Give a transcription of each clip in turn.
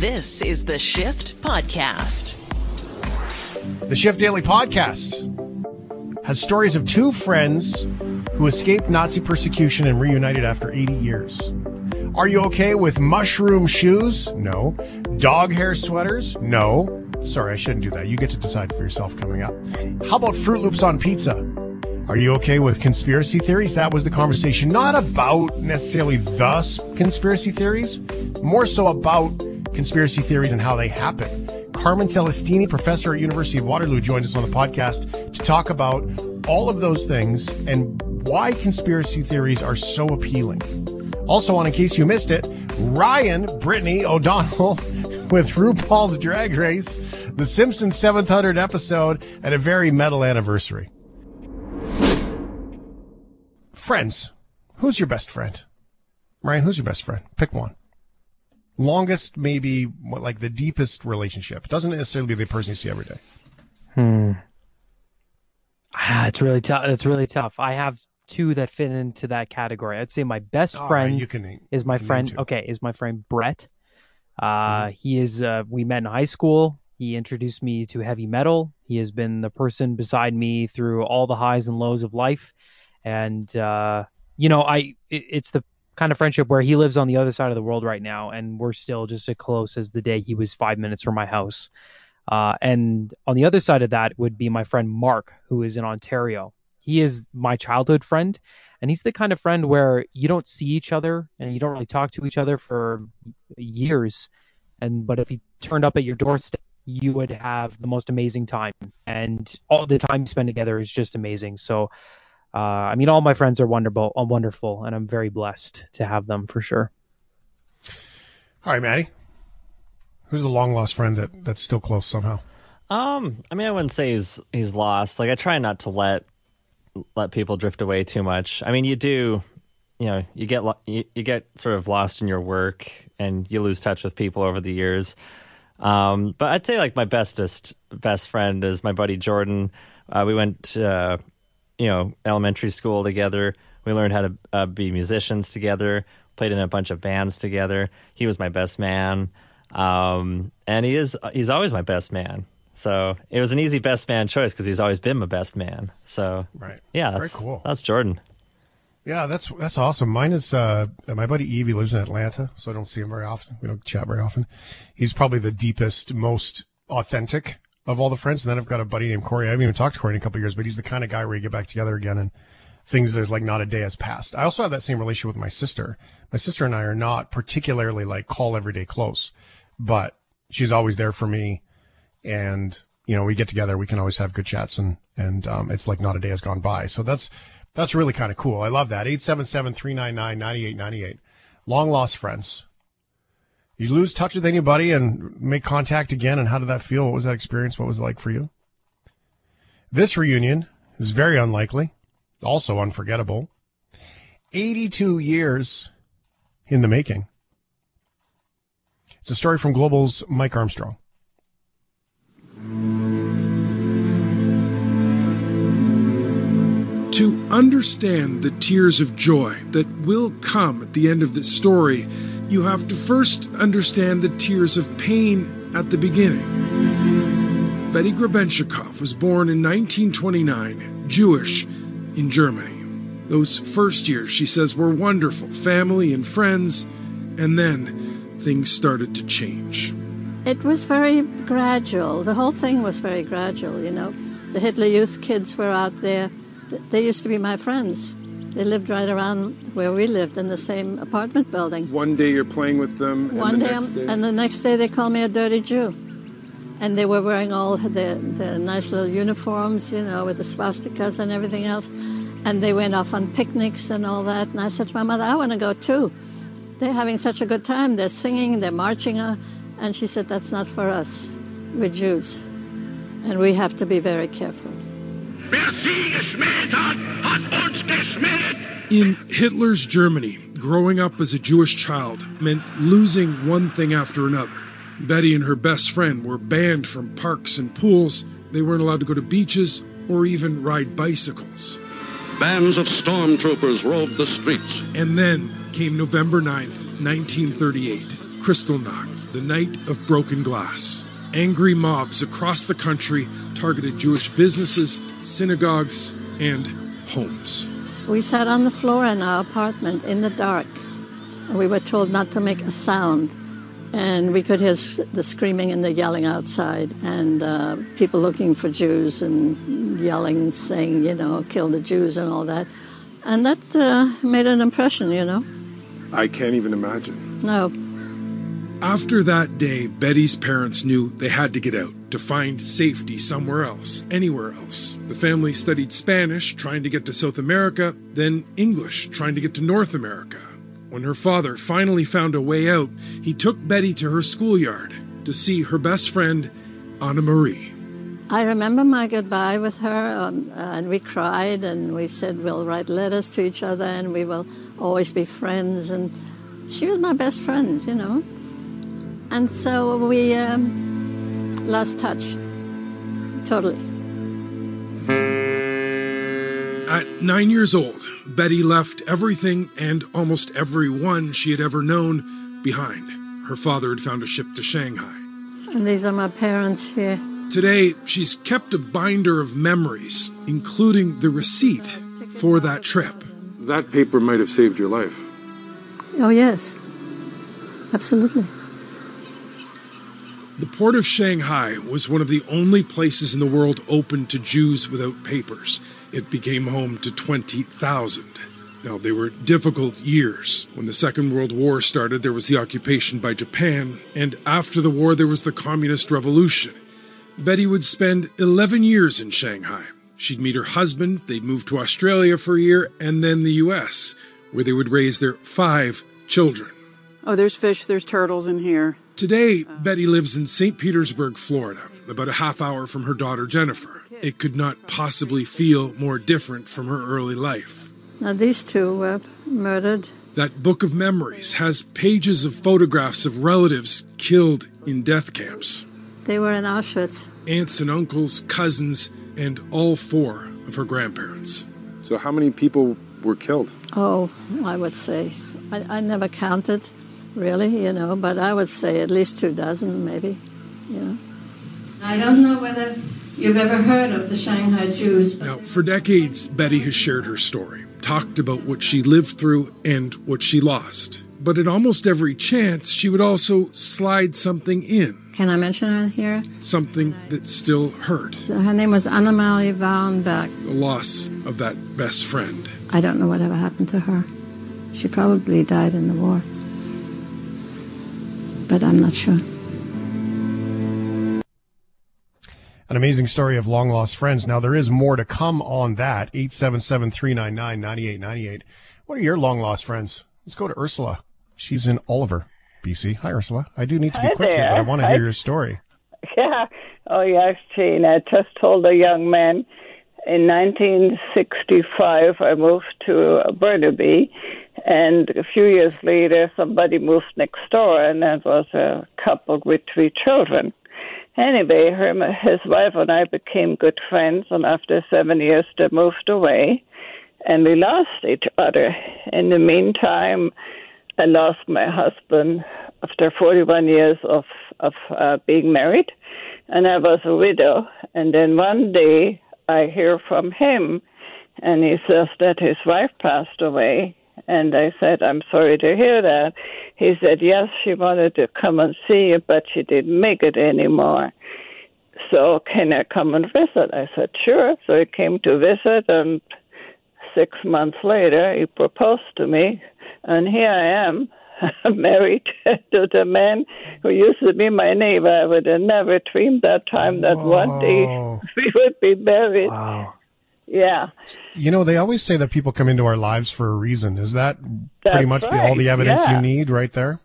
This is the Shift Podcast. The Shift Daily Podcast has stories of two friends who escaped Nazi persecution and reunited after 80 years. Are you okay with mushroom shoes? No. Dog hair sweaters? No. Sorry, I shouldn't do that. You get to decide for yourself coming up. How about Froot Loops on pizza? Are you okay with conspiracy theories? That was the conversation. Not about necessarily the conspiracy theories, more so about conspiracy theories and how they happen. Carmen Celestini, professor at University of Waterloo, joined us on the podcast to talk about all of those things and why conspiracy theories are so appealing. Also on In Case You Missed It, Ryan Britney O'Donnell with RuPaul's Drag Race, The Simpsons 700 episode, and a very metal anniversary. Friends. Who's your best friend? Ryan, who's your best friend? Pick one. Longest, maybe, like the deepest relationship. Doesn't necessarily be the person you see every day. Hmm. Ah, it's really tough. It's really tough. I have two that fit into that category. I'd say my best right, friend you can is my friend. Okay, is my friend Brett. Uh, he is. Uh, we met in high school. He introduced me to heavy metal. He has been the person beside me through all the highs and lows of life, and uh, you know, I. It, it's the kind of friendship where he lives on the other side of the world right now, and we're still just as close as the day he was five minutes from my house. Uh, and on the other side of that would be my friend Mark, who is in Ontario. He is my childhood friend, and he's the kind of friend where you don't see each other and you don't really talk to each other for years. And but if he turned up at your doorstep, you would have the most amazing time, and all the time you spend together is just amazing. So, uh, I mean, all my friends are wonderful, wonderful, and I'm very blessed to have them for sure. All right, Maddie. Who's the long lost friend that, that's still close somehow? Um, I mean, I wouldn't say he's he's lost. Like, I try not to let let people drift away too much. I mean, you do, you know, you get lo- you, you get sort of lost in your work, and you lose touch with people over the years. Um, but I'd say like my bestest best friend is my buddy Jordan. Uh, we went, uh, you know, elementary school together. We learned how to uh, be musicians together. Played in a bunch of bands together. He was my best man, um, and he is he's always my best man. So it was an easy best man choice because he's always been my best man. So Right. yeah, Very that's cool. That's Jordan. Yeah, that's that's awesome. Mine is uh, my buddy Evie lives in Atlanta, so I don't see him very often. We don't chat very often. He's probably the deepest, most authentic of all the friends. And then I've got a buddy named Corey. I haven't even talked to Corey in a couple years, but he's the kind of guy where you get back together again and things there's like not a day has passed. I also have that same relationship with my sister. My sister and I are not particularly like call every day close, but she's always there for me. And, you know, we get together, we can always have good chats and, and, um, it's like not a day has gone by. So that's, that's really kind of cool. I love that. 877-399-9898. Long lost friends. You lose touch with anybody and make contact again. And how did that feel? What was that experience? What was it like for you? This reunion is very unlikely, also unforgettable. 82 years in the making. It's a story from Global's Mike Armstrong. To understand the tears of joy that will come at the end of this story, you have to first understand the tears of pain at the beginning. Betty Grebenschikoff was born in 1929, Jewish, in Germany. Those first years, she says, were wonderful family and friends, and then things started to change. It was very gradual. The whole thing was very gradual, you know. The Hitler Youth kids were out there. They used to be my friends. They lived right around where we lived in the same apartment building. One day you're playing with them, and One the day, next day. and the next day they call me a dirty Jew. And they were wearing all the, the nice little uniforms, you know, with the swastikas and everything else. And they went off on picnics and all that. And I said to my mother, I want to go too. They're having such a good time. They're singing, they're marching. uh, And she said, That's not for us. We're Jews. And we have to be very careful. Wer sie geschmäht hat, hat uns geschmäht. In Hitler's Germany, growing up as a Jewish child meant losing one thing after another. Betty and her best friend were banned from parks and pools. They weren't allowed to go to beaches or even ride bicycles. Bands of stormtroopers roamed the streets. And then came November 9th, 1938. Kristallnacht, the night of broken glass. Angry mobs across the country targeted Jewish businesses, synagogues, and homes. We sat on the floor in our apartment in the dark. We were told not to make a sound. And we could hear the screaming and the yelling outside, and uh, people looking for Jews and yelling, saying, you know, kill the Jews and all that. And that uh, made an impression, you know. I can't even imagine. No. After that day, Betty's parents knew they had to get out to find safety somewhere else, anywhere else. The family studied Spanish, trying to get to South America, then English, trying to get to North America. When her father finally found a way out, he took Betty to her schoolyard to see her best friend, Anna Marie. I remember my goodbye with her, um, and we cried and we said we'll write letters to each other and we will always be friends. And she was my best friend, you know. And so we um, lost touch totally. At nine years old, Betty left everything and almost everyone she had ever known behind. Her father had found a ship to Shanghai. And these are my parents here. Today, she's kept a binder of memories, including the receipt for that trip. That paper might have saved your life. Oh, yes. Absolutely. The port of Shanghai was one of the only places in the world open to Jews without papers it became home to 20,000. Now, they were difficult years. When the Second World War started, there was the occupation by Japan, and after the war, there was the Communist Revolution. Betty would spend 11 years in Shanghai. She'd meet her husband, they'd move to Australia for a year, and then the US, where they would raise their five children. Oh, there's fish, there's turtles in here. Today, Betty lives in St. Petersburg, Florida, about a half hour from her daughter Jennifer. It could not possibly feel more different from her early life. Now, these two were murdered. That book of memories has pages of photographs of relatives killed in death camps. They were in Auschwitz. Aunts and uncles, cousins, and all four of her grandparents. So, how many people were killed? Oh, I would say. I, I never counted, really, you know, but I would say at least two dozen, maybe, you know. I don't know whether you've ever heard of the Shanghai Jews. Now, for decades, Betty has shared her story, talked about what she lived through and what she lost. But at almost every chance, she would also slide something in. Can I mention her here? Something that still hurt. Her name was Annemarie Wahrenberg. The loss of that best friend. I don't know whatever happened to her. She probably died in the war. But I'm not sure. An amazing story of long lost friends. Now, there is more to come on that. 877 399 9898. What are your long lost friends? Let's go to Ursula. She's in Oliver, BC. Hi, Ursula. I do need to be Hi quick here, but I want to Hi. hear your story. Yeah. Oh, yes, Jane. I just told a young man in 1965 I moved to Burnaby, and a few years later somebody moved next door, and that was a couple with three children. Anyway, her, his wife and I became good friends, and after seven years they moved away, and we lost each other. In the meantime, I lost my husband after 41 years of of uh, being married, and I was a widow. And then one day I hear from him, and he says that his wife passed away. And I said, I'm sorry to hear that. He said, Yes, she wanted to come and see you, but she didn't make it anymore. So can I come and visit? I said, Sure. So he came to visit, and six months later, he proposed to me, and here I am. married to the man who used to be my neighbor. I would have never dreamed that time that one day Whoa. we would be married. Wow. Yeah. You know, they always say that people come into our lives for a reason. Is that pretty That's much the, all the evidence yeah. you need right there?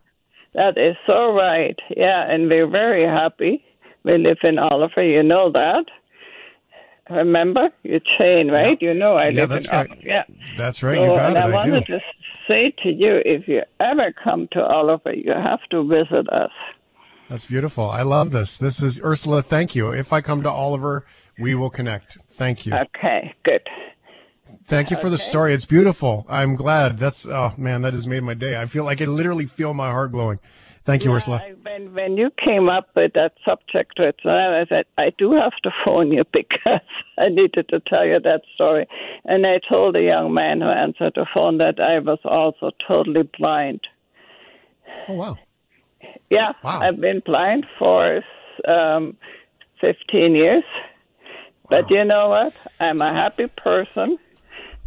That is so right. Yeah, and we're very happy. We live in Oliver, you know that. Remember? You're Shane, right? You know I Yeah, live that's in right. Oliver. Yeah. That's right. So, you got and it. I I do. wanted to say to you, if you ever come to Oliver, you have to visit us. That's beautiful. I love this. This is Ursula. Thank you. If I come to Oliver, we will connect. Thank you. Okay, good. Thank you for the story. It's beautiful. I'm glad. That's oh man, that has made my day. I feel like I literally feel my heart glowing. Thank you, Yeah, Ursula. I, when when you came up with that subject, that, I said I do have to phone you because I needed to tell you that story. And I told the young man who answered the phone that I was also totally blind. Oh wow. Yeah, Wow. I've been blind for um, 15 years. But you know what? I'm a happy person.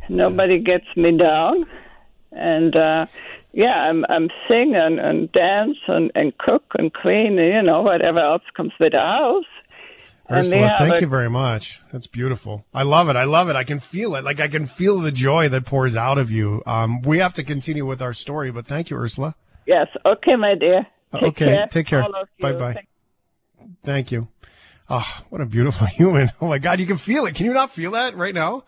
Nobody gets me down. And uh, yeah, I'm I'm sing and, and dance and, and cook and clean and you know whatever else comes with the house. Ursula, thank you very much. That's beautiful. I love it. I love it. I can feel it. Like I can feel the joy that pours out of you. Um, we have to continue with our story, but thank you, Ursula. Yes, okay, my dear. Take okay, care. take care. all of you. Bye bye. Thank you. Oh, what a beautiful human. Oh my God, you can feel it. Can you not feel that right now?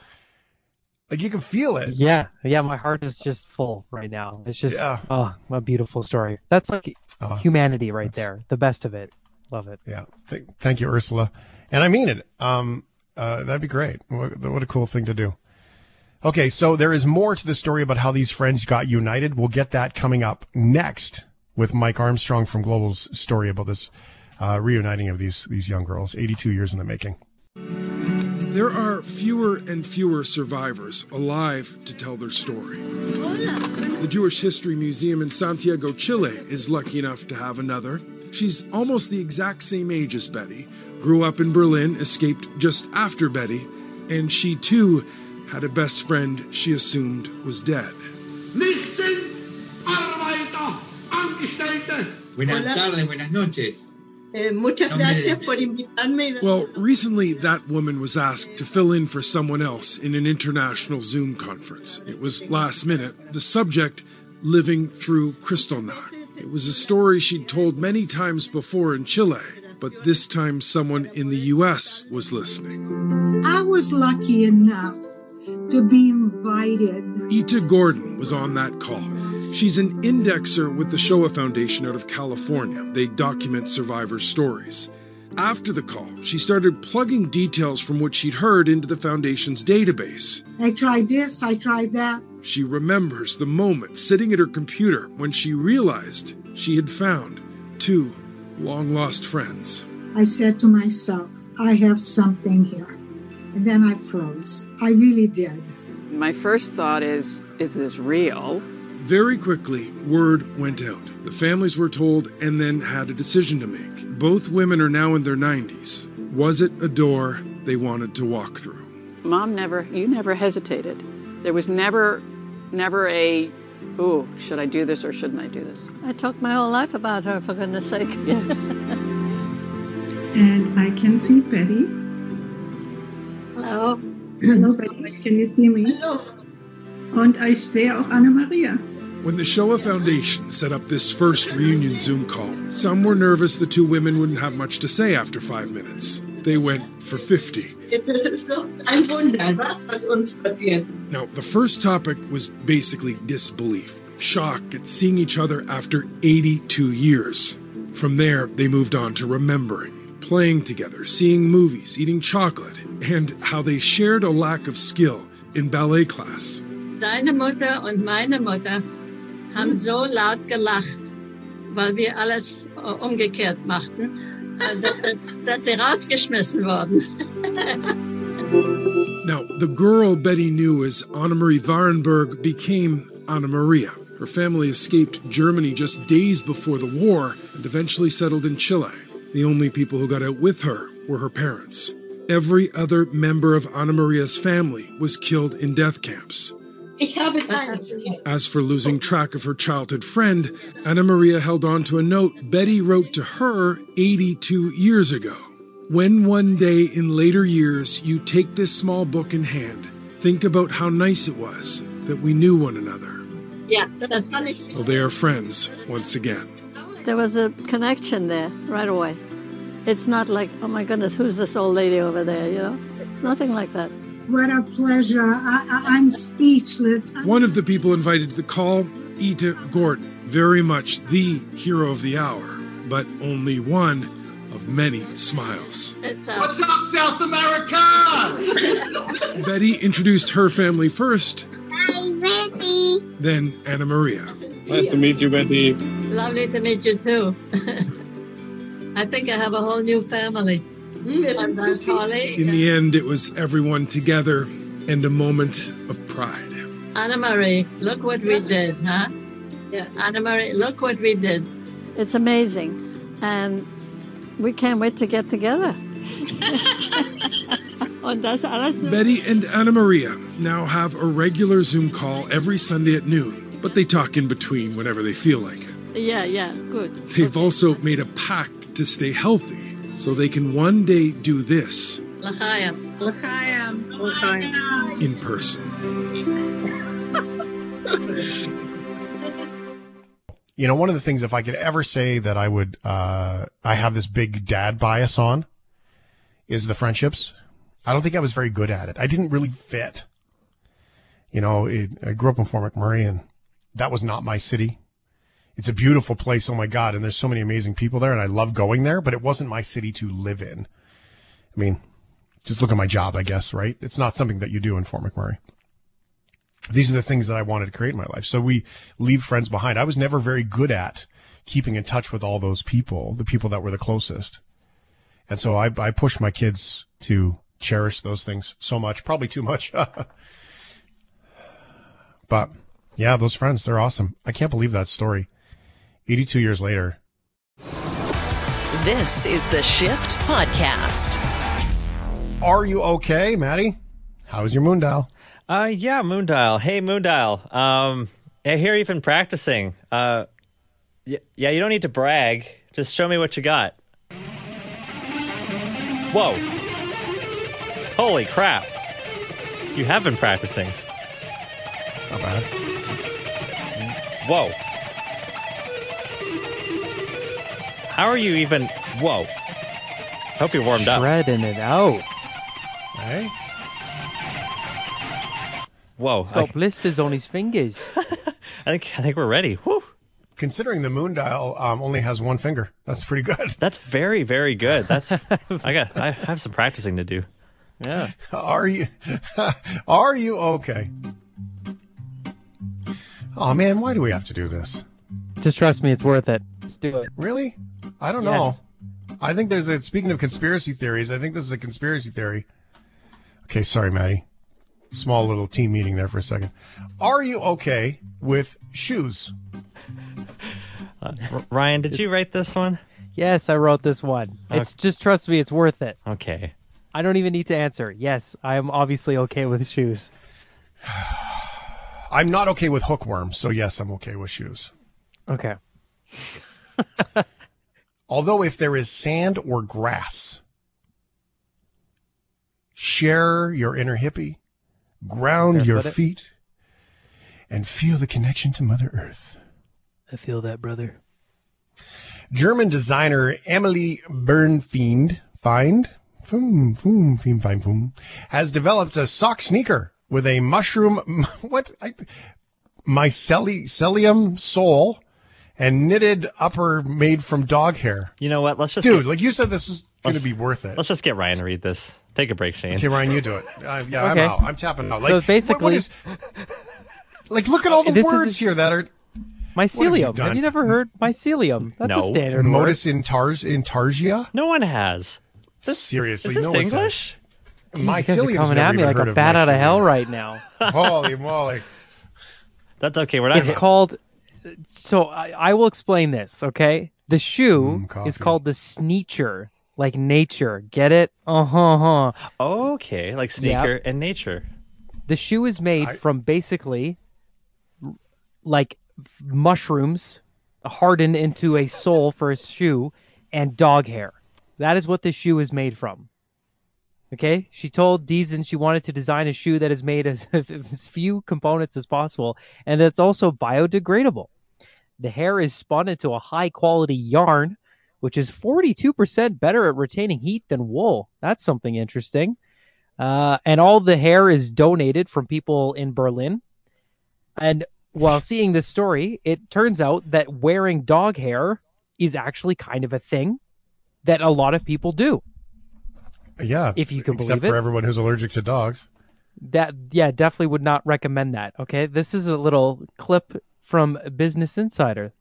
Like you can feel it. Yeah, yeah, my heart is just full right now. It's just Yeah. oh, a beautiful story. That's like Oh, humanity right there. The best of it. Love it. Yeah. Th- thank you, Ursula. And I mean it. Um, uh, that'd be great. What, what a cool thing to do. Okay. So there is more to the story about how these friends got united. We'll get that coming up next with Mike Armstrong from Global's story about this, uh, reuniting of these, these young girls, 82 years in the making. There are fewer and fewer survivors alive to tell their story. The Jewish History Museum in Santiago, Chile is lucky enough to have another. She's almost the exact same age as Betty, grew up in Berlin, escaped just after Betty, and she too had a best friend she assumed was dead. Nicht sind Arbeiter, Angestellte. Buenas tardes, buenas noches. Eh, muchas gracias por invitarme. Well, recently that woman was asked to fill in for someone else in an international Zoom conference. It was last minute. The subject, living through Kristallnacht. It was a story she'd told many times before in Chile, but this time someone in the US was listening. I was lucky enough to be invited. Ita Gordon was on that call. She's an indexer with the Shoah Foundation out of California. They document survivor stories. After the call, she started plugging details from what she'd heard into the foundation's database. I tried this, I tried that. She remembers the moment sitting at her computer when she realized she had found two long lost friends. I said to myself, I have something here. And then I froze. I really did. My first thought is, is this real? Very quickly, word went out. The families were told and then had a decision to make. Both women are now in their 90s. Was it a door they wanted to walk through? Mom never, you never hesitated. There was never, never a, ooh, should I do this or shouldn't I do this? I talked my whole life about her, for goodness sake. Yes. And I can see Betty. Hello. Hello, Betty. Can you see me? Hello. Und ich sehe auch Anna-Maria. When the Shoah Foundation set up this first reunion Zoom call, some were nervous the two women wouldn't have much to say after five minutes. They went for 50. Das ist doch ein Wunder, was, was uns passiert. Now, the first topic was basically disbelief, shock at seeing each other after 82 years. From there, they moved on to remembering, playing together, seeing movies, eating chocolate, and how they shared a lack of skill in ballet class. Deine Mutter und meine Mutter haben so laut gelacht, weil wir alles äh, umgekehrt machten, äh, dass, sie- dass sie rausgeschmissen wurden. Now, the girl Betty knew as Anna Marie Wahrenberg became Anna Maria. Her family escaped Germany just days before the war and eventually settled in Chile. The only people who got out with her were her parents. Every other member of Anna Maria's family was killed in death camps. Ich habe keines. As for losing track of her childhood friend, Anna Maria held on to a note Betty wrote to her 82 years ago. When one day in later years you take this small book in hand, think about how nice it was that we knew one another. Yeah, das fand ich. Well, they are friends once again. There was a connection there right away. It's not like, oh my goodness, who's this old lady over there, you know? Nothing like that. What a pleasure. I, I, I'm speechless. One of the people invited to the call, Ita Gordon, very much the hero of the hour, but only one of many smiles. Uh, What's up, South America? Betty introduced her family first, Hi, Betty. then Anna Maria. Nice to meet you, Betty. Lovely to meet you too. I think I have a whole new family. And that's Holly. In the end, it was everyone together and a moment of pride. Anna Marie, look what we did, huh? Yeah. Anna Marie, look what we did. It's amazing. And we can't wait to get together. Und das alles Betty and Anna Maria now have a regular Zoom call every Sunday at noon, but they talk in between whenever they feel like it. Yeah, yeah, good. They've also made a pact to stay healthy so they can one day do this L'chaim. L'chaim. L'chaim. in person. You know, one of the things, if I could ever say that I would, uh, I have this big dad bias on, is the friendships. I don't think I was very good at it. I didn't really fit. You know, it, I grew up in Fort McMurray and that was not my city. It's a beautiful place. Oh my God. And there's so many amazing people there and I love going there, but it wasn't my city to live in. I mean, just look at my job, I guess, right? It's not something that you do in Fort McMurray these are the things that I wanted to create in my life. So we leave friends behind. I was never very good at keeping in touch with all those people, the people that were the closest. And so I, I push my kids to cherish those things so much, probably too much. but yeah, those friends, they're awesome. I can't believe that story. 82 years later. This is the Shift Podcast. Are you okay, Maddie? How's your moon dial? Uh, yeah, Moondial. Hey, Moondial. Um, I hear you've been practicing. Uh, y- yeah, you don't need to brag. Just show me what you got. Whoa. Holy crap. You have been practicing. Not bad. Whoa. How are you even? Whoa. Hope you're warmed up. Shredding it out. Hey? Whoa. He's got blisters on his fingers. I think I think we're ready. Whew. Considering the moon dial um, only has one finger, that's pretty good. That's very, very good. That's I got I have some practicing to do. Yeah. Are you are you okay? Oh man, why do we have to do this? Just trust me, it's worth it. Let's do it. Really? I don't know. I think there's a speaking of conspiracy theories, I think this is a conspiracy theory. Okay, sorry, Maddie. Small little team meeting there for a second. Are you okay with shoes? Uh, Ryan, did you write this one? Yes, I wrote this one. It's just trust me, it's worth it. Okay. I don't even need to answer. Yes, I am obviously okay with shoes. I'm not okay with hookworms, so yes, I'm okay with shoes. Okay. Although if there is sand or grass, share your inner hippie, ground your it. feet, and feel the connection to Mother Earth. I feel that, brother. German designer Emily Bernfiend Find Foom, foom, feem, fine, foom, has developed a sock sneaker with a mushroom what I, mycelium sole and knitted upper made from dog hair. You know what? Let's just Dude, get- like you said, this was going to be worth it. Let's just get Ryan to read this. Take a break, Shane. Okay, Ryan, you do it. Uh, yeah, Okay. I'm out. I'm tapping out. Like, So what- what basically- like, look at all the This is- words here that are Mycelium. have, done? you never heard mycelium? That's No. a standard word. modus intars intarsia. No one has. Seriously, Is this no one's English? Jeez, you guys are coming never at me like heard a of bat out of hell right now. Holy moly! That's okay. We're not. it's called. So I, I will explain this. Okay, the shoe coffee. is called the Sneature, like nature. Get it? Uh huh. huh. okay, like sneaker and nature. The shoe is made I- from basically like mushrooms hardened into a sole for a shoe and dog hair. That is what the shoe is made from. Okay, she told Dezeen she wanted to design a shoe that is made as, as few components as possible and that's also biodegradable. The hair is spun into a high quality yarn, which is 42% better at retaining heat than wool. That's something interesting. Uh, and all the hair is donated from people in Berlin. And while seeing this story, it turns out that wearing dog hair is actually kind of a thing that a lot of people do. Yeah, If you can believe it. except for everyone who's allergic to dogs. That yeah, definitely would not recommend that. Okay, this is a little clip from Business Insider.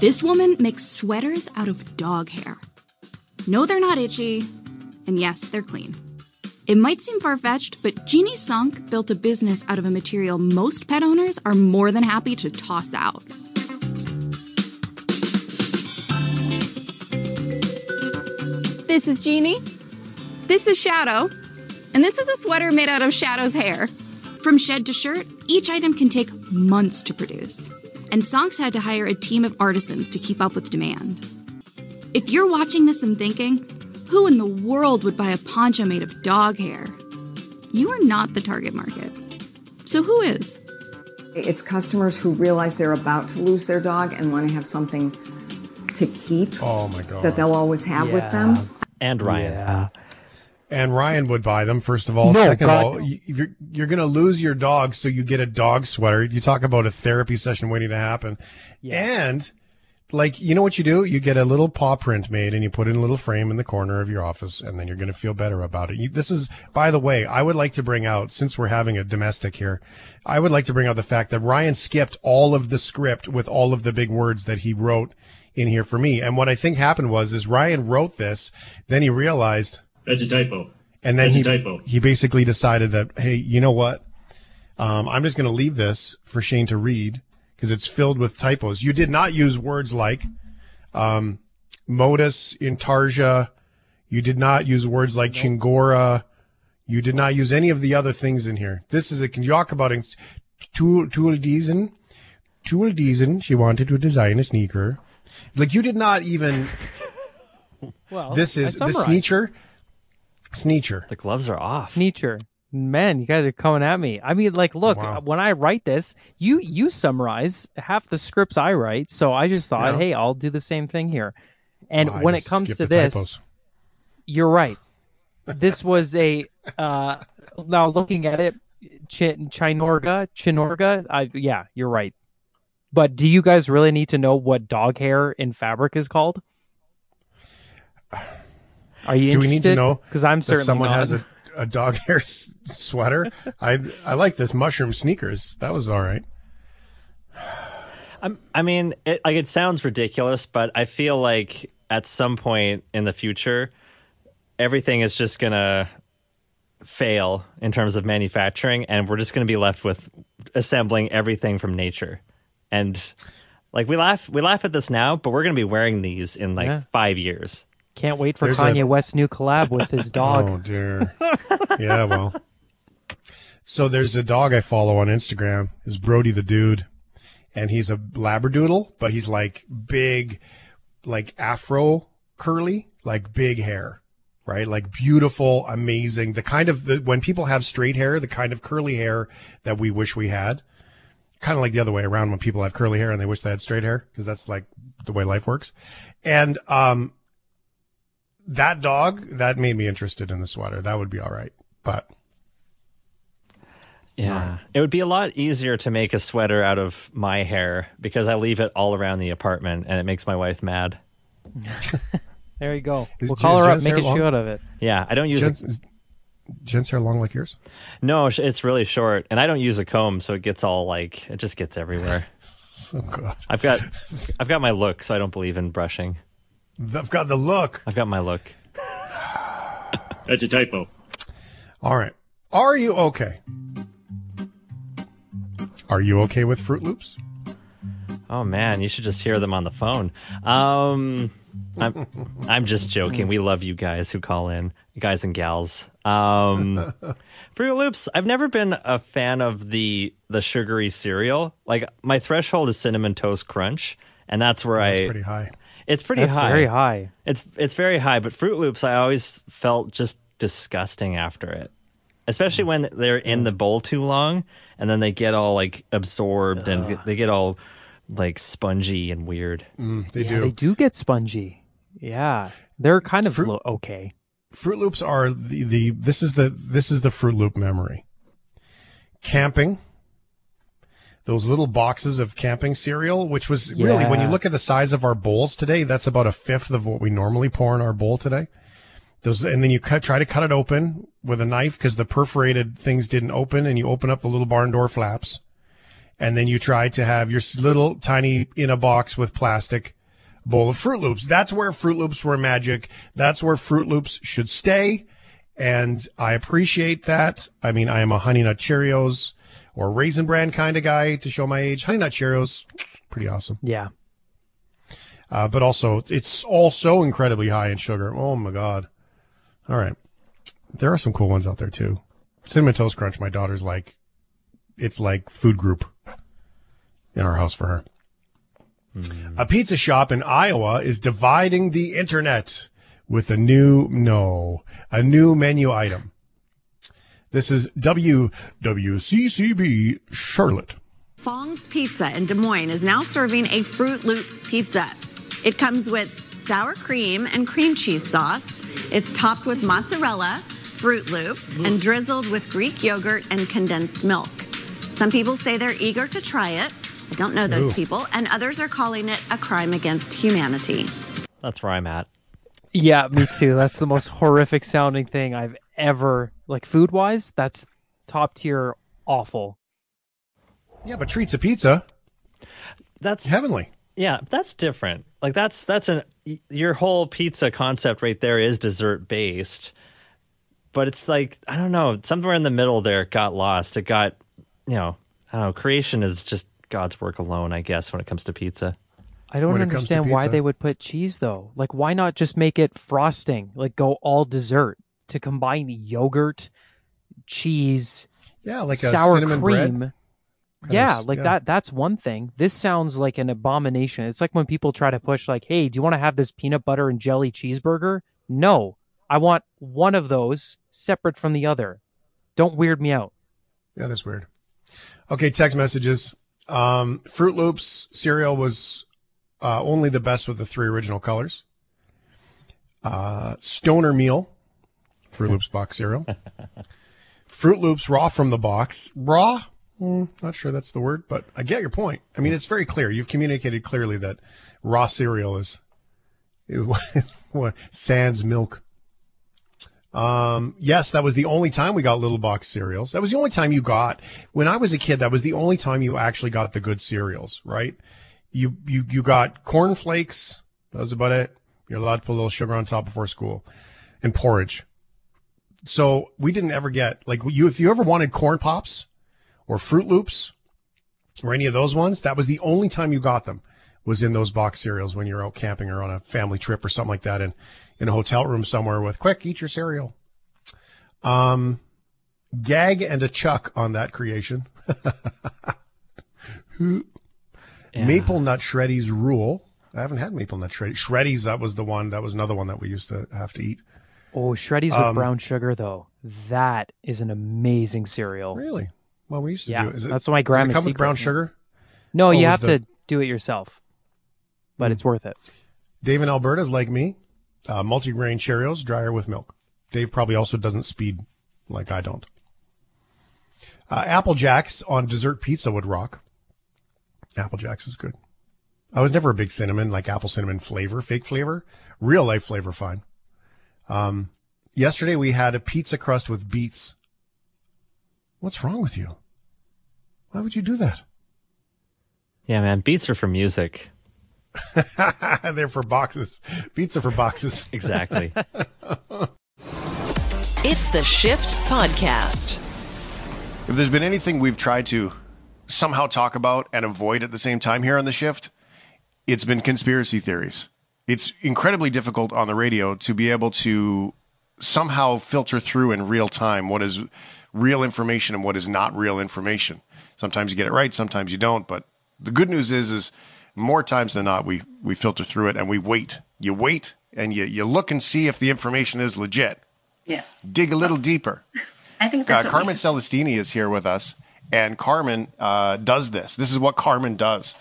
This woman makes sweaters out of dog hair. No, they're not itchy, and yes, they're clean. It might seem far fetched, but Jeannie Sunk built a business out of a material most pet owners are more than happy to toss out. This is Jeannie. This is Shadow. And this is a sweater made out of Shadow's hair. From shed to shirt, each item can take months to produce. And Sonks had to hire a team of artisans to keep up with demand. If you're watching this and thinking, who in the world would buy a poncho made of dog hair? You are not the target market. So who is? It's customers who realize they're about to lose their dog and want to have something to keep Oh my god. that they'll always have with them. And Ryan. Yeah. And Ryan would buy them, first of all. No, Second God, of all, you, you're, you're going to lose your dog, so you get a dog sweater. You talk about a therapy session waiting to happen. yeah. And, like, you know what you do? You get a little paw print made and you put it in a little frame in the corner of your office, and then you're going to feel better about it. You, this is, by the way, I would like to bring out, since we're having a domestic here, I would like to bring out the fact that Ryan skipped all of the script with all of the big words that he wrote in here for me. And what I think happened was, is Ryan wrote this, then he realized, That's a typo. and then That's he a typo. he basically decided that hey, you know what? Um, I'm just going to leave this for Shane to read because it's filled with typos. You did not use words like um, modus intarsia. You did not use words like chiengora. You did not use any of the other things in here. This is a can you talk about in- Tool Tool Dezeen. Tool Dezeen. She wanted to design a sneaker. Like you did not even. Well, this is the summarized. Sneature. Sneature. The gloves are off. Sneature. Man, you guys are coming at me. I mean, like, look, Wow. when I write this, you you summarize half the scripts I write, so I just thought, Yeah. hey, I'll do the same thing here. And Well, when it comes to this, typos. you're right. This was a uh now looking at it, Ch- Chinorga, Chinorga. I yeah, you're right. But do you guys really need to know what dog hair in fabric is called? Are you Do we need to know? Because I'm that certainly someone not. has a, a dog hair s- sweater. I I like this mushroom sneakers. That was all right. I'm, I mean, it, like it sounds ridiculous, but I feel like at some point in the future, everything is just gonna fail in terms of manufacturing, and we're just gonna be left with assembling everything from nature. And like we laugh, we laugh at this now, but we're gonna be wearing these in like Yeah. five years. Can't wait for There's a- Kanye West's new collab with his dog. Oh dear. yeah, well. So there's a dog I follow on Instagram. Is Brody the dude, and he's a labradoodle, but he's like big, like afro curly, like big hair, right? Like beautiful, amazing. The kind of the when people have straight hair, the kind of curly hair that we wish we had. Kind of like the other way around when people have curly hair and they wish they had straight hair because that's like the way life works. And um, that dog that made me interested in the sweater. That would be all right, but Yeah. It would be a lot easier to make a sweater out of my hair because I leave it all around the apartment and it makes my wife mad. There you go. Is- we'll call is her up, make a long? show out of it. Yeah, I don't use Jen's, a, is Jen's hair long like yours? no, it's really short, and I don't use a comb, so it gets all like it just gets everywhere. Oh God, I've got, I've got my look, so I don't believe in brushing. I've got the look. I've got my look. That's a typo. All right, are you okay? Are you okay with Froot Loops? Oh man, you should just hear them on the phone. Um, I'm, I'm just joking. We love you guys who call in, guys and gals. Um, Froot Loops. I've never been a fan of the the sugary cereal. Like my threshold is cinnamon toast crunch, and that's where That's I. pretty high. It's pretty That's high. very high. It's it's very high, but Froot Loops I always felt just disgusting after it. Especially when they're in the bowl too long and then they get all like absorbed and they get all like spongy and weird. Mm, they Yeah, do. They do get spongy. Yeah, they're kind of lo- okay. Froot Loops are the, the this is the this is the Froot Loop memory. Camping. Those little boxes of camping cereal, which was really when you look at the size of our bowls today, that's about a fifth of what we normally pour in our bowl today. Those and then you cut try to cut it open with a knife because the perforated things didn't open, and you open up the little barn door flaps, and then you try to have your little tiny in a box with plastic bowl of Froot Loops. That's where Froot Loops were magic. That's where Froot Loops should stay. And I appreciate that. I mean, I am a Honey Nut Cheerios or Raisin Bran kind of guy to show my age. Honey Nut Cheerios, pretty awesome. Yeah. Uh, but also, it's all so incredibly high in sugar. Oh my God. All right. There are some cool ones out there too. Cinnamon Toast Crunch, my daughter's like, it's like food group in our house for her. Hmm. A pizza shop in Iowa is dividing the internet with a new, no, a new menu item. This is WWCCB Charlotte. Fong's Pizza in Des Moines is now serving a Froot Loops pizza. It comes with sour cream and cream cheese sauce. It's topped with mozzarella, Froot Loops, and drizzled with Greek yogurt and condensed milk. Some people say they're eager to try it. I don't know those Ooh. people, and others are calling it a crime against humanity. That's where I'm at. Yeah, me too. That's the most horrific sounding thing I've ever like food wise. That's top tier awful. Yeah, but treats a pizza. That's heavenly. Yeah, that's different. Like that's that's an your whole pizza concept right there is dessert based. But it's like I don't know, somewhere in the middle there it got lost. It got, you know, I don't know, creation is just God's work alone, I guess, when it comes to pizza. I don't When it comes to understand why they would put cheese though. Like why not just make it frosting? Like go all dessert to combine yogurt, cheese, Yeah, like a sour cinnamon bread. cream. Kind Yeah, of- like yeah. that that's one thing. This sounds like an abomination. It's like when people try to push like, "Hey, do you want to have this peanut butter and jelly cheeseburger?" No. I want one of those separate from the other. Don't weird me out. Yeah, that's weird. Okay, text messages. Um, Froot Loops cereal was uh, only the best with the three original colors. Uh, Stoner Meal, Froot Loops box cereal. Froot Loops raw from the box. Raw? Mm, not sure that's the word, but I get your point. I mean, it's very clear. You've communicated clearly that raw cereal is, is what sans milk. Um, yes, that was the only time we got little box cereals. That was the only time you got, when I was a kid, that was the only time you actually got the good cereals, right? You, you, you got corn flakes. That was about it. You're allowed to put a little sugar on top before school and porridge. So we didn't ever get, like you, if you ever wanted corn pops or Froot Loops or any of those ones, that was the only time you got them was in those box cereals when you're out camping or on a family trip or something like that and in a hotel room somewhere with quick, eat your cereal. Um, gag and a chuck on that creation. Maple nut shreddies rule. I haven't had maple nut shreddies. Shreddies, that was the one. That was another one that we used to have to eat. Oh, shreddies with Um, brown sugar though. That is an amazing cereal. Really? Well, we used to yeah, do it. Is it- that's what my does it grandma come with brown sugar? No, Oh, you have the- to do it yourself, but Hmm. it's worth it. Dave in Alberta is like me. Uh, multigrain Cheerios, dryer with milk. Dave probably also doesn't speed like I don't. Uh, Apple Jacks on dessert pizza would rock. Apple Jacks is good. I was never a big cinnamon, like apple cinnamon flavor, fake flavor. Real life flavor, fine. Um, yesterday we had a pizza crust with beets. What's wrong with you? Why would you do that? Yeah, man, beats are for music. They're for boxes. Pizza for boxes. Exactly. It's the Shift Podcast. If there's been anything we've tried to somehow talk about and avoid at the same time here on the shift, it's been conspiracy theories. It's incredibly difficult on the radio to be able to somehow filter through in real time what is real information and what is not real information. Sometimes you get it right, sometimes you don't, but the good news is is more times than not we we filter through it and we wait. You wait and you you look and see if the information is legit. Yeah. Dig a little deeper. I think Uh, that's what Carmen Celestini is here with us, and Carmen uh, does this. This is what Carmen does.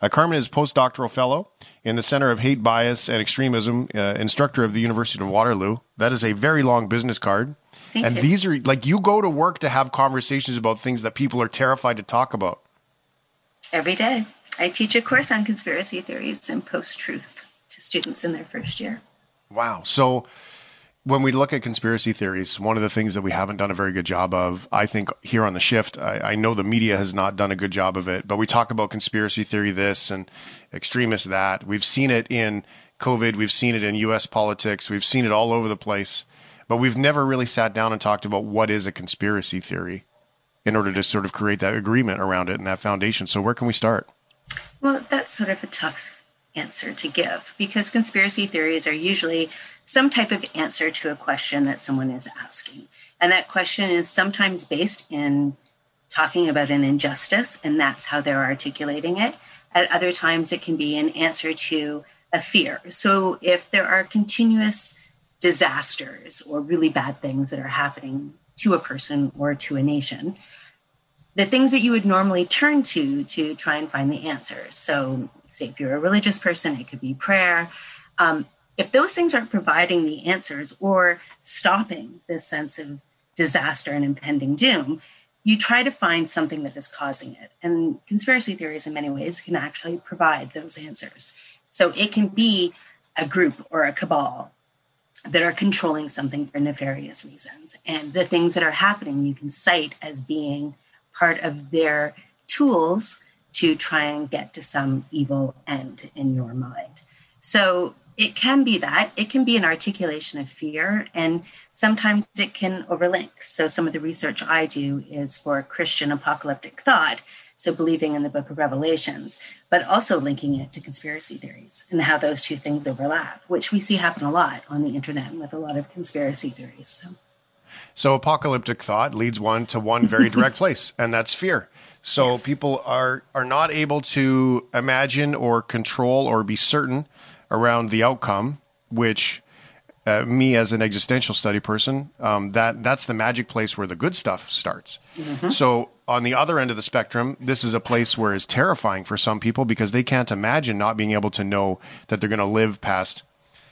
Uh, Carmen is postdoctoral fellow in the Center of Hate, Bias, and Extremism, uh, instructor of the University of Waterloo. That is a very long business card. Thank and you. these are like you go to work to have conversations about things that people are terrified to talk about. every day. I teach a course on conspiracy theories and post truth to students in their first year. Wow. So when we look at conspiracy theories, one of the things that we haven't done a very good job of, I think, here on the shift, I, I, know the media has not done a good job of it, but we talk about conspiracy theory this and extremist that. We've seen it in COVID, we've seen it in US politics, we've seen it all over the place, but we've never really sat down and talked about what is a conspiracy theory in order to sort of create that agreement around it and that foundation. So, where can we start? Well, that's sort of a tough answer to give because conspiracy theories are usually some type of answer to a question that someone is asking. And that question is sometimes based in talking about an injustice, and that's how they're articulating it. At other times, it can be an answer to a fear. So if there are continuous disasters or really bad things that are happening to a person or to a nation, the things that you would normally turn to to try and find the answer. So, say if you're a religious person, it could be prayer. Um, if those things aren't providing the answers or stopping this sense of disaster and impending doom, you try to find something that is causing it. And conspiracy theories, in many ways, can actually provide those answers. So it can be a group or a cabal that are controlling something for nefarious reasons. And the things that are happening, you can cite as being part of their tools to try and get to some evil end in your mind. So it can be that. It can be an articulation of fear, and sometimes it can overlink. So, some of the research I do is for Christian apocalyptic thought, so believing in the book of Revelations, but also linking it to conspiracy theories and how those two things overlap, which we see happen a lot on the internet with a lot of conspiracy theories. So. So apocalyptic thought leads one to one very direct place, and that's fear. So yes. people are are not able to imagine or control or be certain around the outcome, which uh, me as an existential study person, um, that that's the magic place where the good stuff starts. Mm-hmm. So on the other end of the spectrum, this is a place where it's terrifying for some people because they can't imagine not being able to know that they're going to live past,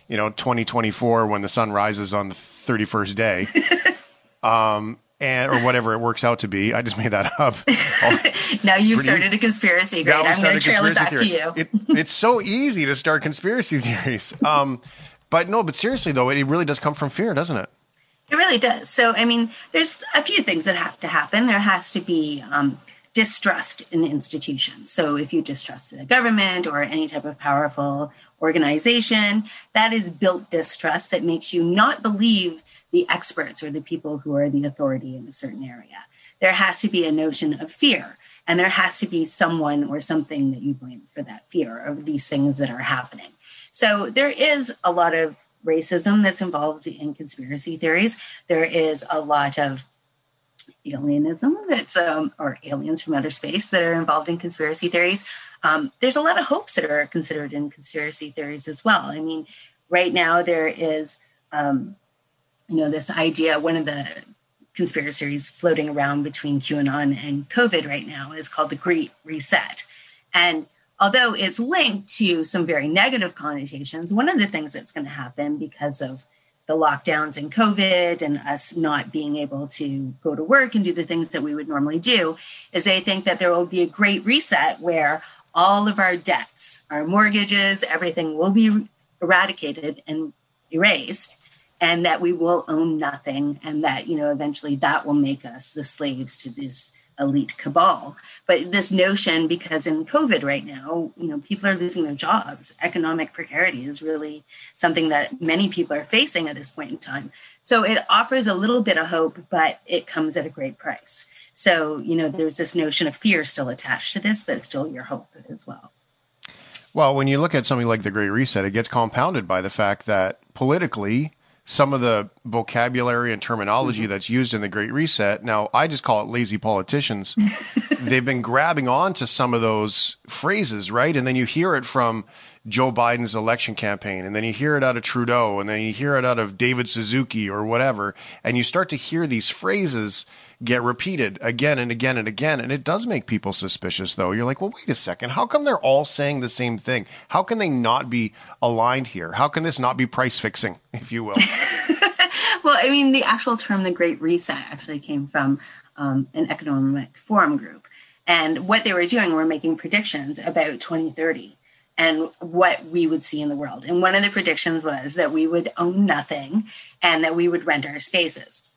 you know, 2024 when the sun rises on the 31st day. um, and or whatever it works out to be. I just made that up. now you've pretty, started a conspiracy. Great. I'm going to trail it back theory. to you. it, it's so easy to start conspiracy theories. Um, but no, but seriously though, it really does come from fear, doesn't it? It really does. So, I mean, there's a few things that have to happen. There has to be um, distrust in institutions. So, if you distrust the government or any type of powerful organization, that is built distrust that makes you not believe the experts or the people who are the authority in a certain area. There has to be a notion of fear, and there has to be someone or something that you blame for that fear of these things that are happening. So there is a lot of racism that's involved in conspiracy theories. There is a lot of alienism that's um, or aliens from outer space that are involved in conspiracy theories. Um, there's a lot of hopes that are considered in conspiracy theories as well. I mean, right now there is um, you know, this idea, one of the conspiracies floating around between QAnon and COVID right now is called the Great Reset. And although it's linked to some very negative connotations, one of the things that's going to happen because of the lockdowns and COVID and us not being able to go to work and do the things that we would normally do is they think that there will be a great reset where all of our debts, our mortgages, everything will be eradicated and erased and that we will own nothing and that you know eventually that will make us the slaves to this elite cabal. But this notion because in covid right now you know people are losing their jobs. Economic precarity is really something that many people are facing at this point in time. So it offers a little bit of hope but it comes at a great price. So you know there's this notion of fear still attached to this but still your hope as well. Well when you look at something like the great reset it gets compounded by the fact that politically some of the vocabulary and terminology mm-hmm. that's used in the Great Reset. Now, I just call it lazy politicians. They've been grabbing on to some of those phrases, right? And then you hear it from Joe Biden's election campaign, and then you hear it out of Trudeau, and then you hear it out of David Suzuki or whatever, and you start to hear these phrases get repeated again and again and again. And it does make people suspicious, though. You're like, well, wait a second. How come they're all saying the same thing? How can they not be aligned here? How can this not be price fixing, if you will? well, I mean, the actual term, the Great Reset, actually came from um, an economic forum group. And what they were doing were making predictions about 2030 and what we would see in the world. And one of the predictions was that we would own nothing and that we would rent our spaces.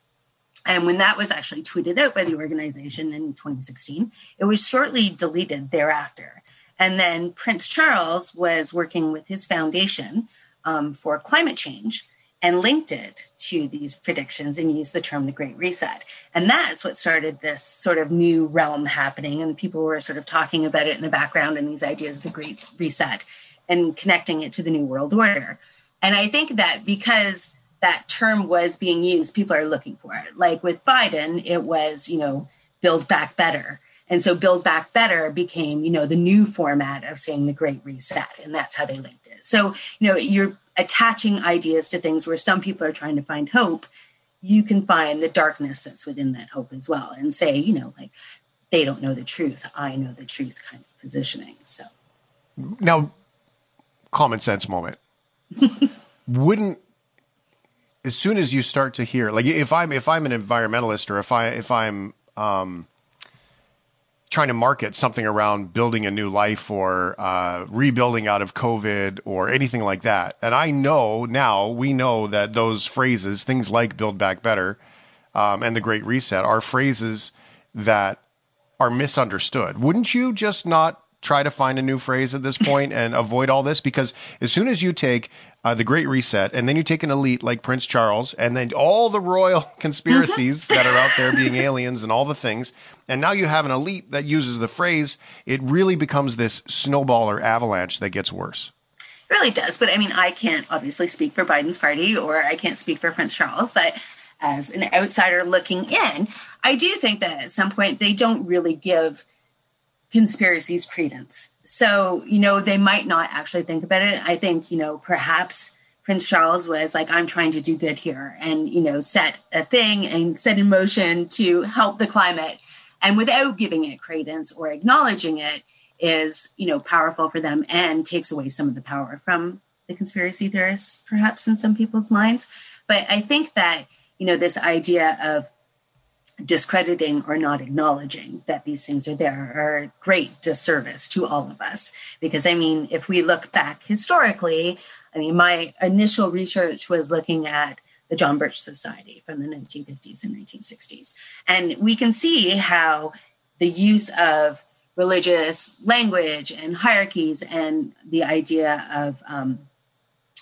And when that was actually tweeted out by the organization in 2016, it was shortly deleted thereafter. And then Prince Charles was working with his foundation um, for climate change and linked it to these predictions and used the term the Great Reset. And that's what started this sort of new realm happening. And people were sort of talking about it in the background and these ideas of the Great Reset and connecting it to the New World Order. And I think that because that term was being used, people are looking for it. Like with Biden, it was, you know, build back better. And so build back better became, you know, the new format of saying the great reset. And that's how they linked it. So, you know, you're attaching ideas to things where some people are trying to find hope. You can find the darkness that's within that hope as well and say, you know, like they don't know the truth. I know the truth kind of positioning. So now common sense moment. Wouldn't as soon as you start to hear like if I'm if I'm an environmentalist or if I if I'm um, trying to market something around building a new life or uh, rebuilding out of COVID or anything like that. And I know now, we know that those phrases, things like Build Back Better um, and the Great Reset, are phrases that are misunderstood. Wouldn't you just not try to find a new phrase at this point and avoid all this? Because as soon as you take uh, the Great Reset, and then you take an elite like Prince Charles, and then all the royal conspiracies that are out there being aliens and all the things, and now you have an elite that uses the phrase, it really becomes this snowball or avalanche that gets worse. It really does. But I mean, I can't obviously speak for Biden's party or I can't speak for Prince Charles, but as an outsider looking in, I do think that at some point they don't really give conspiracies credence. So, you know, they might not actually think about it. I think, you know, perhaps Prince Charles was like, I'm trying to do good here and, you know, set a thing and set in motion to help the climate. And without giving it credence or acknowledging it is, you know, powerful for them and takes away some of the power from the conspiracy theorists, perhaps in some people's minds. But I think that, you know, this idea of discrediting or not acknowledging that these things are there are a great disservice to all of us. Because, I mean, if we look back historically, I mean, my initial research was looking at the John Birch Society from the 1950s and 1960s. And we can see how the use of religious language and hierarchies and the idea of, um,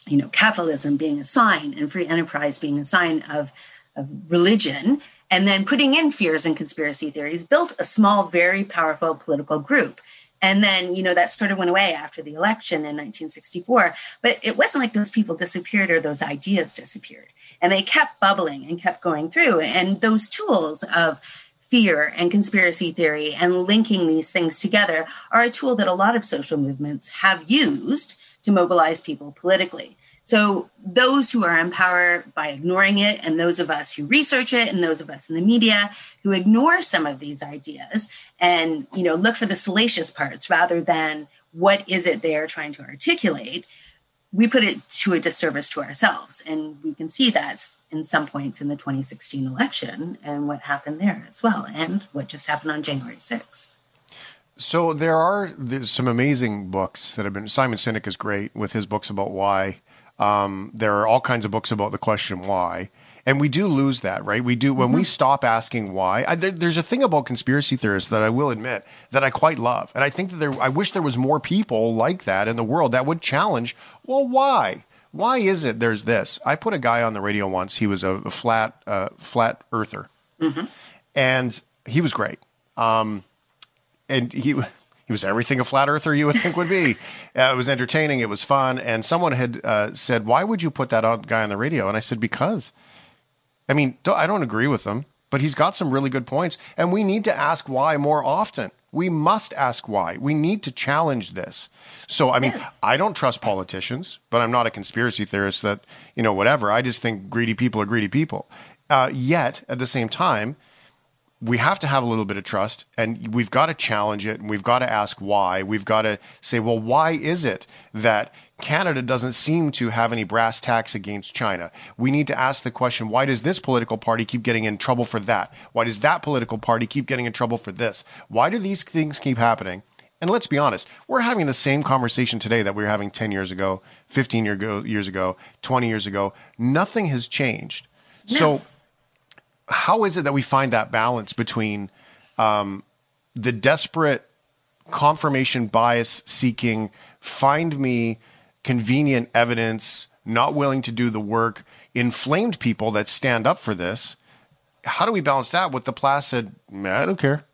you know, capitalism being a sign and free enterprise being a sign of, of religion and then putting in fears and conspiracy theories built a small, very powerful political group. And then, you know, that sort of went away after the election in 1964. But it wasn't like those people disappeared or those ideas disappeared. And they kept bubbling and kept going through. And those tools of fear and conspiracy theory and linking these things together are a tool that a lot of social movements have used to mobilize people politically. So those who are in power by ignoring it, and those of us who research it, and those of us in the media who ignore some of these ideas and you know look for the salacious parts rather than what is it they are trying to articulate, we put it to a disservice to ourselves. And we can see that in some points in the 2016 election and what happened there as well, and what just happened on January 6th. So there are some amazing books that have been. Simon Sinek is great with his books about why um, there are all kinds of books about the question why. And we do lose that, right? We do when mm-hmm. we stop asking why. I, there, there's a thing about conspiracy theorists that I will admit that I quite love, and I think that there. I wish there was more people like that in the world that would challenge. Well, why? Why is it there's this? I put a guy on the radio once. He was a, a flat, uh, flat earther, mm-hmm. and he was great. Um, and he he was everything a flat earther you would think would be. Uh, it was entertaining. It was fun. And someone had uh, said, "Why would you put that on, guy on the radio?" And I said, "Because, I mean, don't, I don't agree with them, but he's got some really good points, and we need to ask why more often. We must ask why. We need to challenge this. So, I mean, I don't trust politicians, but I'm not a conspiracy theorist that you know whatever. I just think greedy people are greedy people. Uh, yet, at the same time." We have to have a little bit of trust and we've got to challenge it and we've got to ask why. We've got to say, well, why is it that Canada doesn't seem to have any brass tacks against China? We need to ask the question, why does this political party keep getting in trouble for that? Why does that political party keep getting in trouble for this? Why do these things keep happening? And let's be honest, we're having the same conversation today that we were having 10 years ago, 15 year ago, years ago, 20 years ago. Nothing has changed. So, how is it that we find that balance between um, the desperate confirmation bias seeking, find me convenient evidence, not willing to do the work, inflamed people that stand up for this? How do we balance that with the placid, I don't care?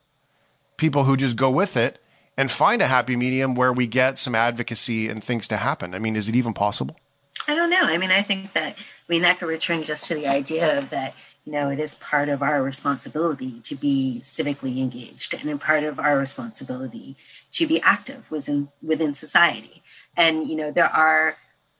People who just go with it and find a happy medium where we get some advocacy and things to happen. I mean, is it even possible? I don't know. I mean, I think that, I mean, that could return just to the idea of that, you know, it is part of our responsibility to be civically engaged and part of our responsibility to be active within, within society. And, you know, there are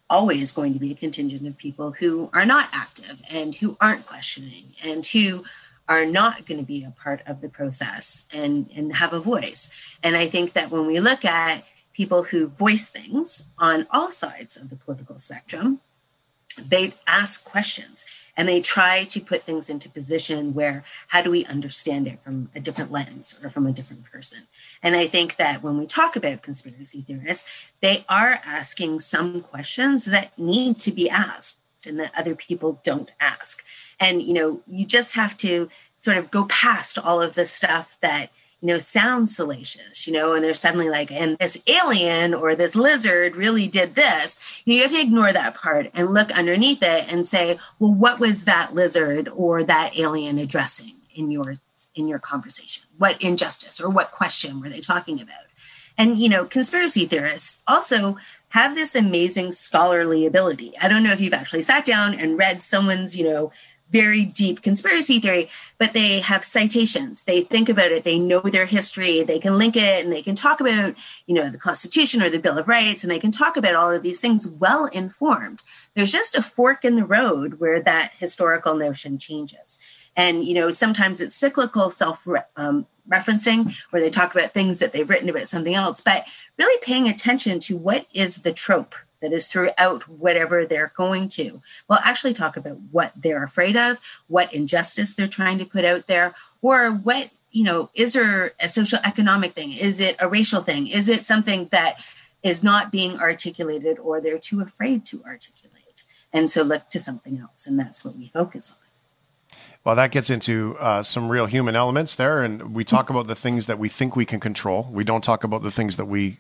always going to be a contingent of people who are not active and who aren't questioning and who are not going to be a part of the process and, and have a voice. And I think that when we look at people who voice things on all sides of the political spectrum, they ask questions and they try to put things into position where how do we understand it from a different lens or from a different person? And i think that when we talk about conspiracy theorists they are asking some questions that need to be asked and that other people don't ask. And you know you just have to sort of go past all of the stuff that you know sounds salacious you know and they're suddenly like and this alien or this lizard really did this. You, have to ignore that part and look underneath it and say well what was that lizard or that alien addressing in your in your conversation? What injustice or what question were they talking about? And you know conspiracy theorists also have this amazing scholarly ability. I don't know if you've actually sat down and read someone's you know very deep conspiracy theory, but they have citations. They think about it. They know their history. They can link it and they can talk about, you know, the Constitution or the Bill of Rights, and they can talk about all of these things well informed. There's just a fork in the road where that historical notion changes. And, you know, sometimes it's cyclical self um, referencing where they talk about things that they've written about something else, but really paying attention to what is the trope that is throughout whatever they're going to. We'll actually talk about what they're afraid of, what injustice they're trying to put out there, or what, you know, is there a social economic thing? Is it a racial thing? Is it something that is not being articulated or they're too afraid to articulate? And so look to something else. And that's what we focus on. Well, that gets into uh, some real human elements there. And we talk about the things that we think we can control. We don't talk about the things that we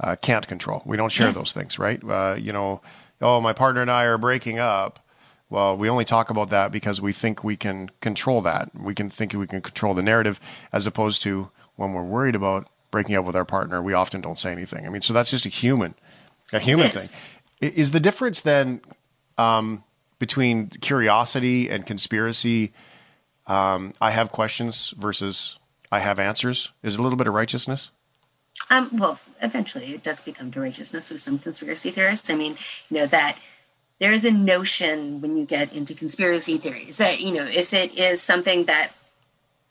uh, can't control. We don't share those things, right? Uh, you know, oh, my partner and I are breaking up. Well, we only talk about that because we think we can control that. We can think we can control the narrative, as opposed to when we're worried about breaking up with our partner, we often don't say anything. I mean, so that's just a human, a human thing. Is the difference then um, between curiosity and conspiracy? Um, I have questions versus I have answers. Is it a little bit of righteousness? Um, well, eventually it does become righteousness with some conspiracy theorists. I mean, you know, that there is a notion when you get into conspiracy theories that, you know, if it is something that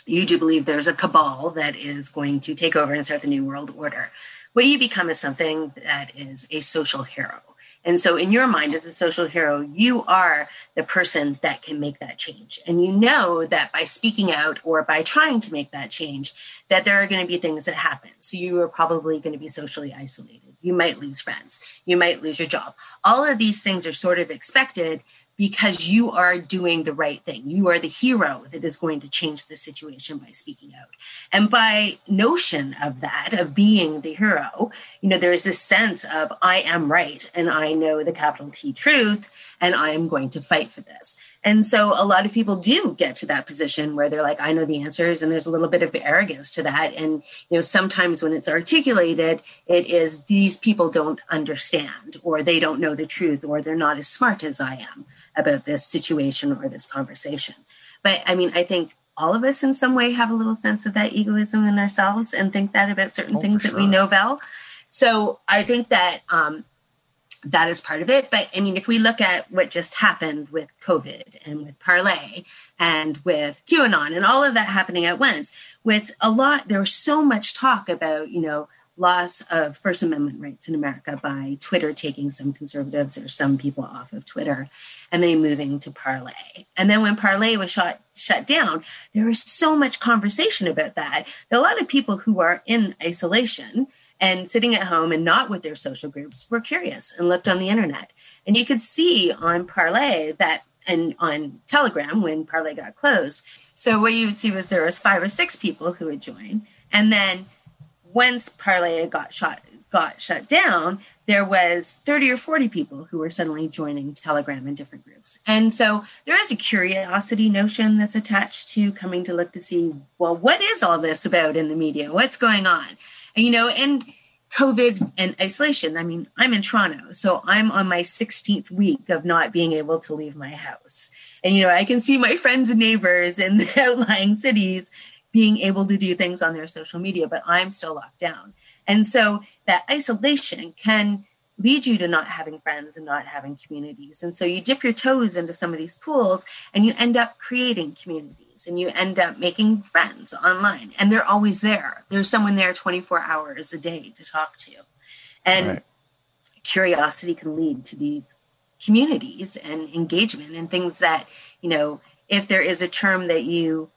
you do believe there's a cabal that is going to take over and start the new world order, what you become is something that is a social hero. And so, in your mind, as a social hero, you are the person that can make that change. And you know that by speaking out or by trying to make that change, that there are going to be things that happen. So, you are probably going to be socially isolated. You might lose friends. You might lose your job. All of these things are sort of expected because you are doing the right thing. You are the hero that is going to change the situation by speaking out. And by notion of that, of being the hero, you know, there's this sense of I am right and I know the capital T truth and I am going to fight for this. And so a lot of people do get to that position where they're like, I know the answers, and there's a little bit of arrogance to that. And you know, sometimes when it's articulated, it is these people don't understand, or they don't know the truth, or they're not as smart as I am about this situation or this conversation. But I mean, I think all of us in some way have a little sense of that egoism in ourselves and think that about certain Oh, things for that we know well. So I think that um, that is part of it. But I mean, if we look at what just happened with COVID and with Parler and with QAnon and all of that happening at once, with a lot, there was so much talk about, you know, loss of First Amendment rights in America by Twitter taking some conservatives or some people off of Twitter and then moving to Parler. And then when Parler was shut shut down, there was so much conversation about that. That a lot of people who are in isolation and sitting at home and not with their social groups were curious and looked on the internet. And you could see on Parler that and on Telegram when Parler got closed. So what you would see was there was five or six people who would join. And then once Parler got shot got shut down, there was 30 or 40 people who were suddenly joining Telegram in different groups. And so there is a curiosity notion that's attached to coming to look to see, well, what is all this about in the media? What's going on? And, you know, and COVID and isolation. I mean, I'm in Toronto, so I'm on my 16th week of not being able to leave my house. And, you know, I can see my friends and neighbors in the outlying cities being able to do things on their social media, but I'm still locked down. And so that isolation can lead you to not having friends and not having communities. And so you dip your toes into some of these pools and you end up creating communities and you end up making friends online. And they're always there. There's someone there 24 hours a day to talk to. And right. curiosity can lead to these communities and engagement and things that, you know, if there is a term that you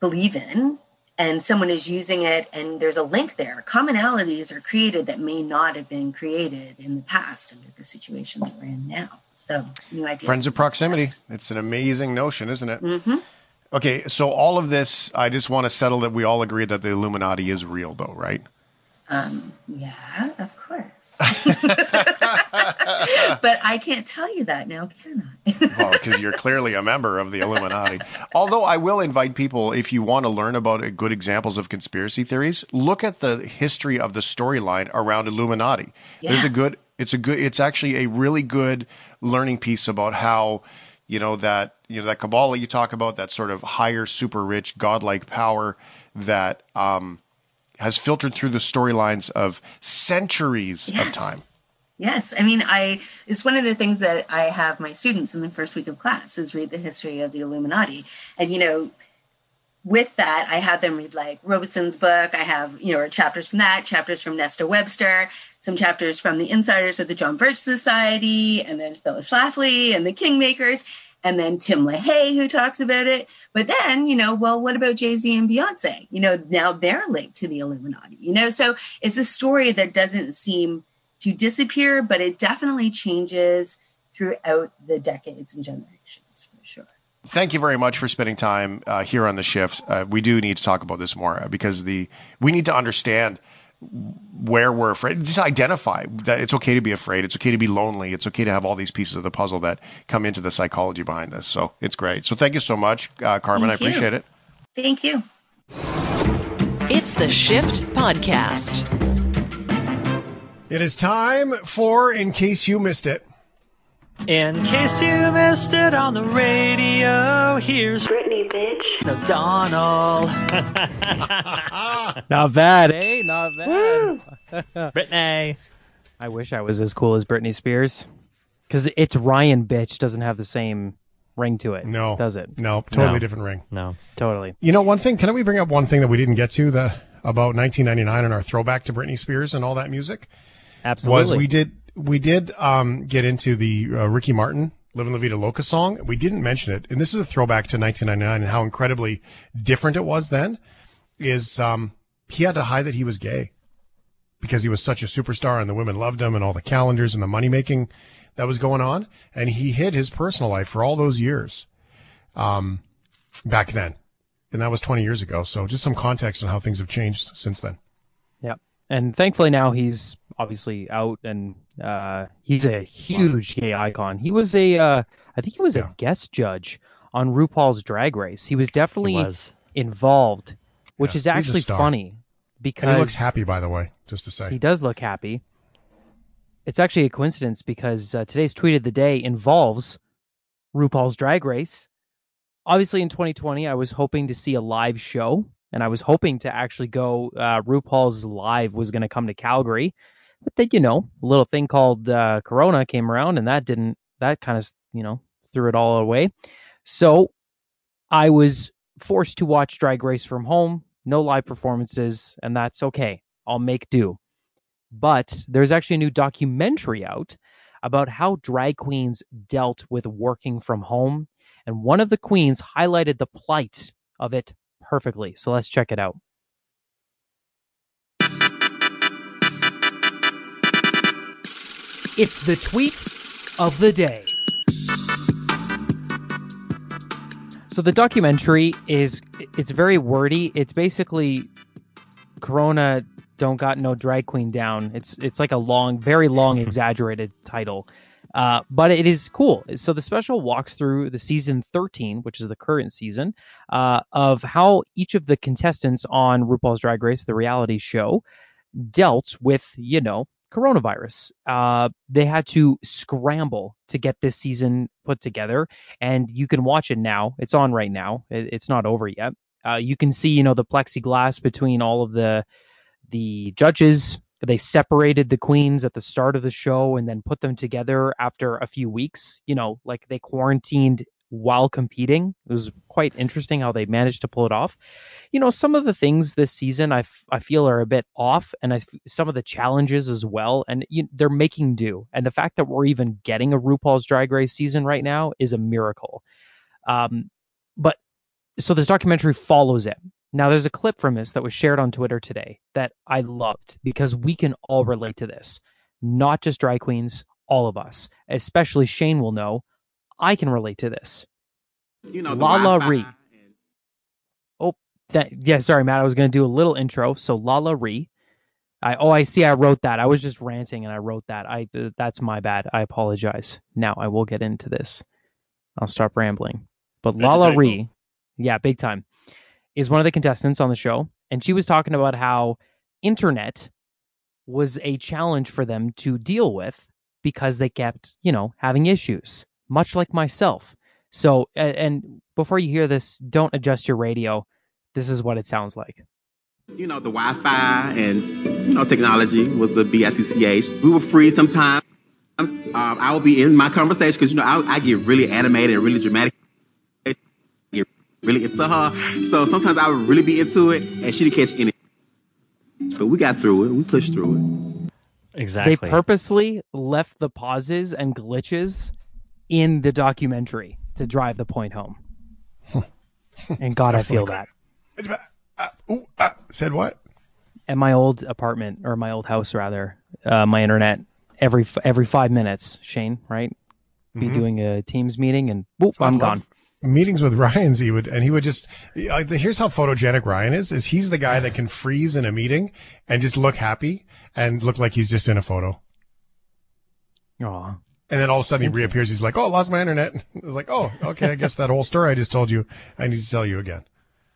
believe in and someone is using it and there's a link there. Commonalities are created that may not have been created in the past under the situation that we're in now. So new ideas friends of proximity. it's an amazing notion isn't it? Mm-hmm. okay so all of this i just want to settle that we all agree that the illuminati is real though right? Um, yeah of course but I can't tell you that now, can I? well, because you're clearly a member of the Illuminati. Although I will invite people, if you want to learn about good examples of conspiracy theories, look at the history of the storyline around Illuminati. Yeah. There's a good. It's a good. It's actually a really good learning piece about how you know that you know that Kabbalah you talk about that sort of higher, super rich, godlike power that um, has filtered through the storylines of centuries yes. of time. Yes, I mean, I it's one of the things that I have my students in the first week of class is read the history of the Illuminati, and you know, with that, I have them read like Robison's book. I have you know chapters from that, chapters from Nesta Webster, some chapters from the Insiders of the John Birch Society, and then Phyllis Schlafly and the Kingmakers, and then Tim LaHaye who talks about it. But then, you know, well, what about Jay Z and Beyonce? You know, now they're linked to the Illuminati. You know, so it's a story that doesn't seem to disappear, but it definitely changes throughout the decades and generations for sure. Thank you very much for spending time uh, here on the shift. Uh, we do need to talk about this more uh, because the we need to understand where we're afraid. Just identify that it's okay to be afraid. It's okay to be lonely. It's okay to have all these pieces of the puzzle that come into the psychology behind this. So it's great. So thank you so much, uh, Carmen. Thank I appreciate you. it. Thank you. It's the Shift Podcast. It is time for In Case You Missed It. In case you missed it on the radio, here's Britney, bitch. Donald. Not bad, eh? Not bad. Britney. I wish I was as cool as Britney Spears. Because it's Ryan, bitch, doesn't have the same ring to it. No. Does it? No, totally No. different ring. No. Totally. You know, one thing, can we bring up one thing that we didn't get to the about 1999 and our throwback to Britney Spears and all that music? Absolutely. Was we did we did um, get into the uh, Ricky Martin "Living La Vida Loca" song. We didn't mention it, and this is a throwback to 1999 and how incredibly different it was then. Is um, he had to hide that he was gay because he was such a superstar and the women loved him and all the calendars and the money making that was going on, and he hid his personal life for all those years, um, back then, and that was 20 years ago. So just some context on how things have changed since then. Yep. And thankfully now he's obviously out and uh, he's a huge gay icon. He was a, uh, I think he was a guest judge on RuPaul's Drag Race. He was definitely He was. involved, which Yeah, is actually funny because And he looks happy, by the way, just to say. He does look happy. It's actually a coincidence because uh, today's tweet of the day involves RuPaul's Drag Race. Obviously, in 2020, I was hoping to see a live show, and I was hoping to actually go. Uh, RuPaul's Live was going to come to Calgary, but then you know, a little thing called uh, Corona came around, and that didn't. That kind of you know threw it all away. So I was forced to watch Drag Race from home, no live performances, and that's okay. I'll make do. But there's actually a new documentary out about how drag queens dealt with working from home. And one of the queens highlighted the plight of it perfectly. So let's check it out. It's the tweet of the day. So the documentary is it's very wordy. It's basically Corona don't got no drag queen down. It's it's like a long, very long, exaggerated title. Uh, but it is cool. So the special walks through the season 13, which is the current season, uh, of how each of the contestants on RuPaul's Drag Race, the reality show, dealt with, you know, coronavirus. Uh, they had to scramble to get this season put together, and you can watch it now. It's on right now. It, it's not over yet. Uh, you can see, you know, the plexiglass between all of the the judges. They separated the queens at the start of the show and then put them together after a few weeks. You know, like they quarantined while competing. It was quite interesting how they managed to pull it off. You know, some of the things this season I, f- I feel are a bit off, and I f- some of the challenges as well. And you, they're making do. And the fact that we're even getting a RuPaul's Drag Race season right now is a miracle. Um, but so this documentary follows it. Now, there's a clip from this that was shared on Twitter today that I loved because we can all relate to this. Not just drag queens, all of us, especially Shane will know. I can relate to this. You know, Lala Wi-Fi Ri. Oh, that yeah. Sorry, Matt. I was going to do a little intro. So Lala Ri. I oh I see. I wrote that. I was just ranting and I wrote that. I uh, that's my bad. I apologize. Now I will get into this. I'll stop rambling. But Lala typo. Ri, yeah, big time, is one of the contestants on the show, and she was talking about how internet was a challenge for them to deal with because they kept, you know, having issues, much like myself. So, and before you hear this, don't adjust your radio. This is what it sounds like. you know, the Wi-Fi and you know technology was the B-I-T-C-H. We were free sometimes. Um, I would be in my conversation because you know I, I get really animated and really dramatic. I Get really into her, so sometimes I would really be into it, and she didn't catch any. But we got through it. We pushed through it. Exactly. They purposely left the pauses and glitches in the documentary to drive the point home. and God, I feel that. Said what? At my old apartment or my old house, rather, uh, my internet every every five minutes. Shane, right? Be Mhm. doing a Teams meeting, and I I'm gone. Meetings with Ryan's, he would, and he would just. Like, here's how photogenic Ryan is: is he's the guy that can freeze in a meeting and just look happy and look like he's just in a photo. Aw. And then all of a sudden he reappears. He's like, "Oh, I lost my internet." It was like, "Oh, okay. I guess that whole story I just told you, I need to tell you again."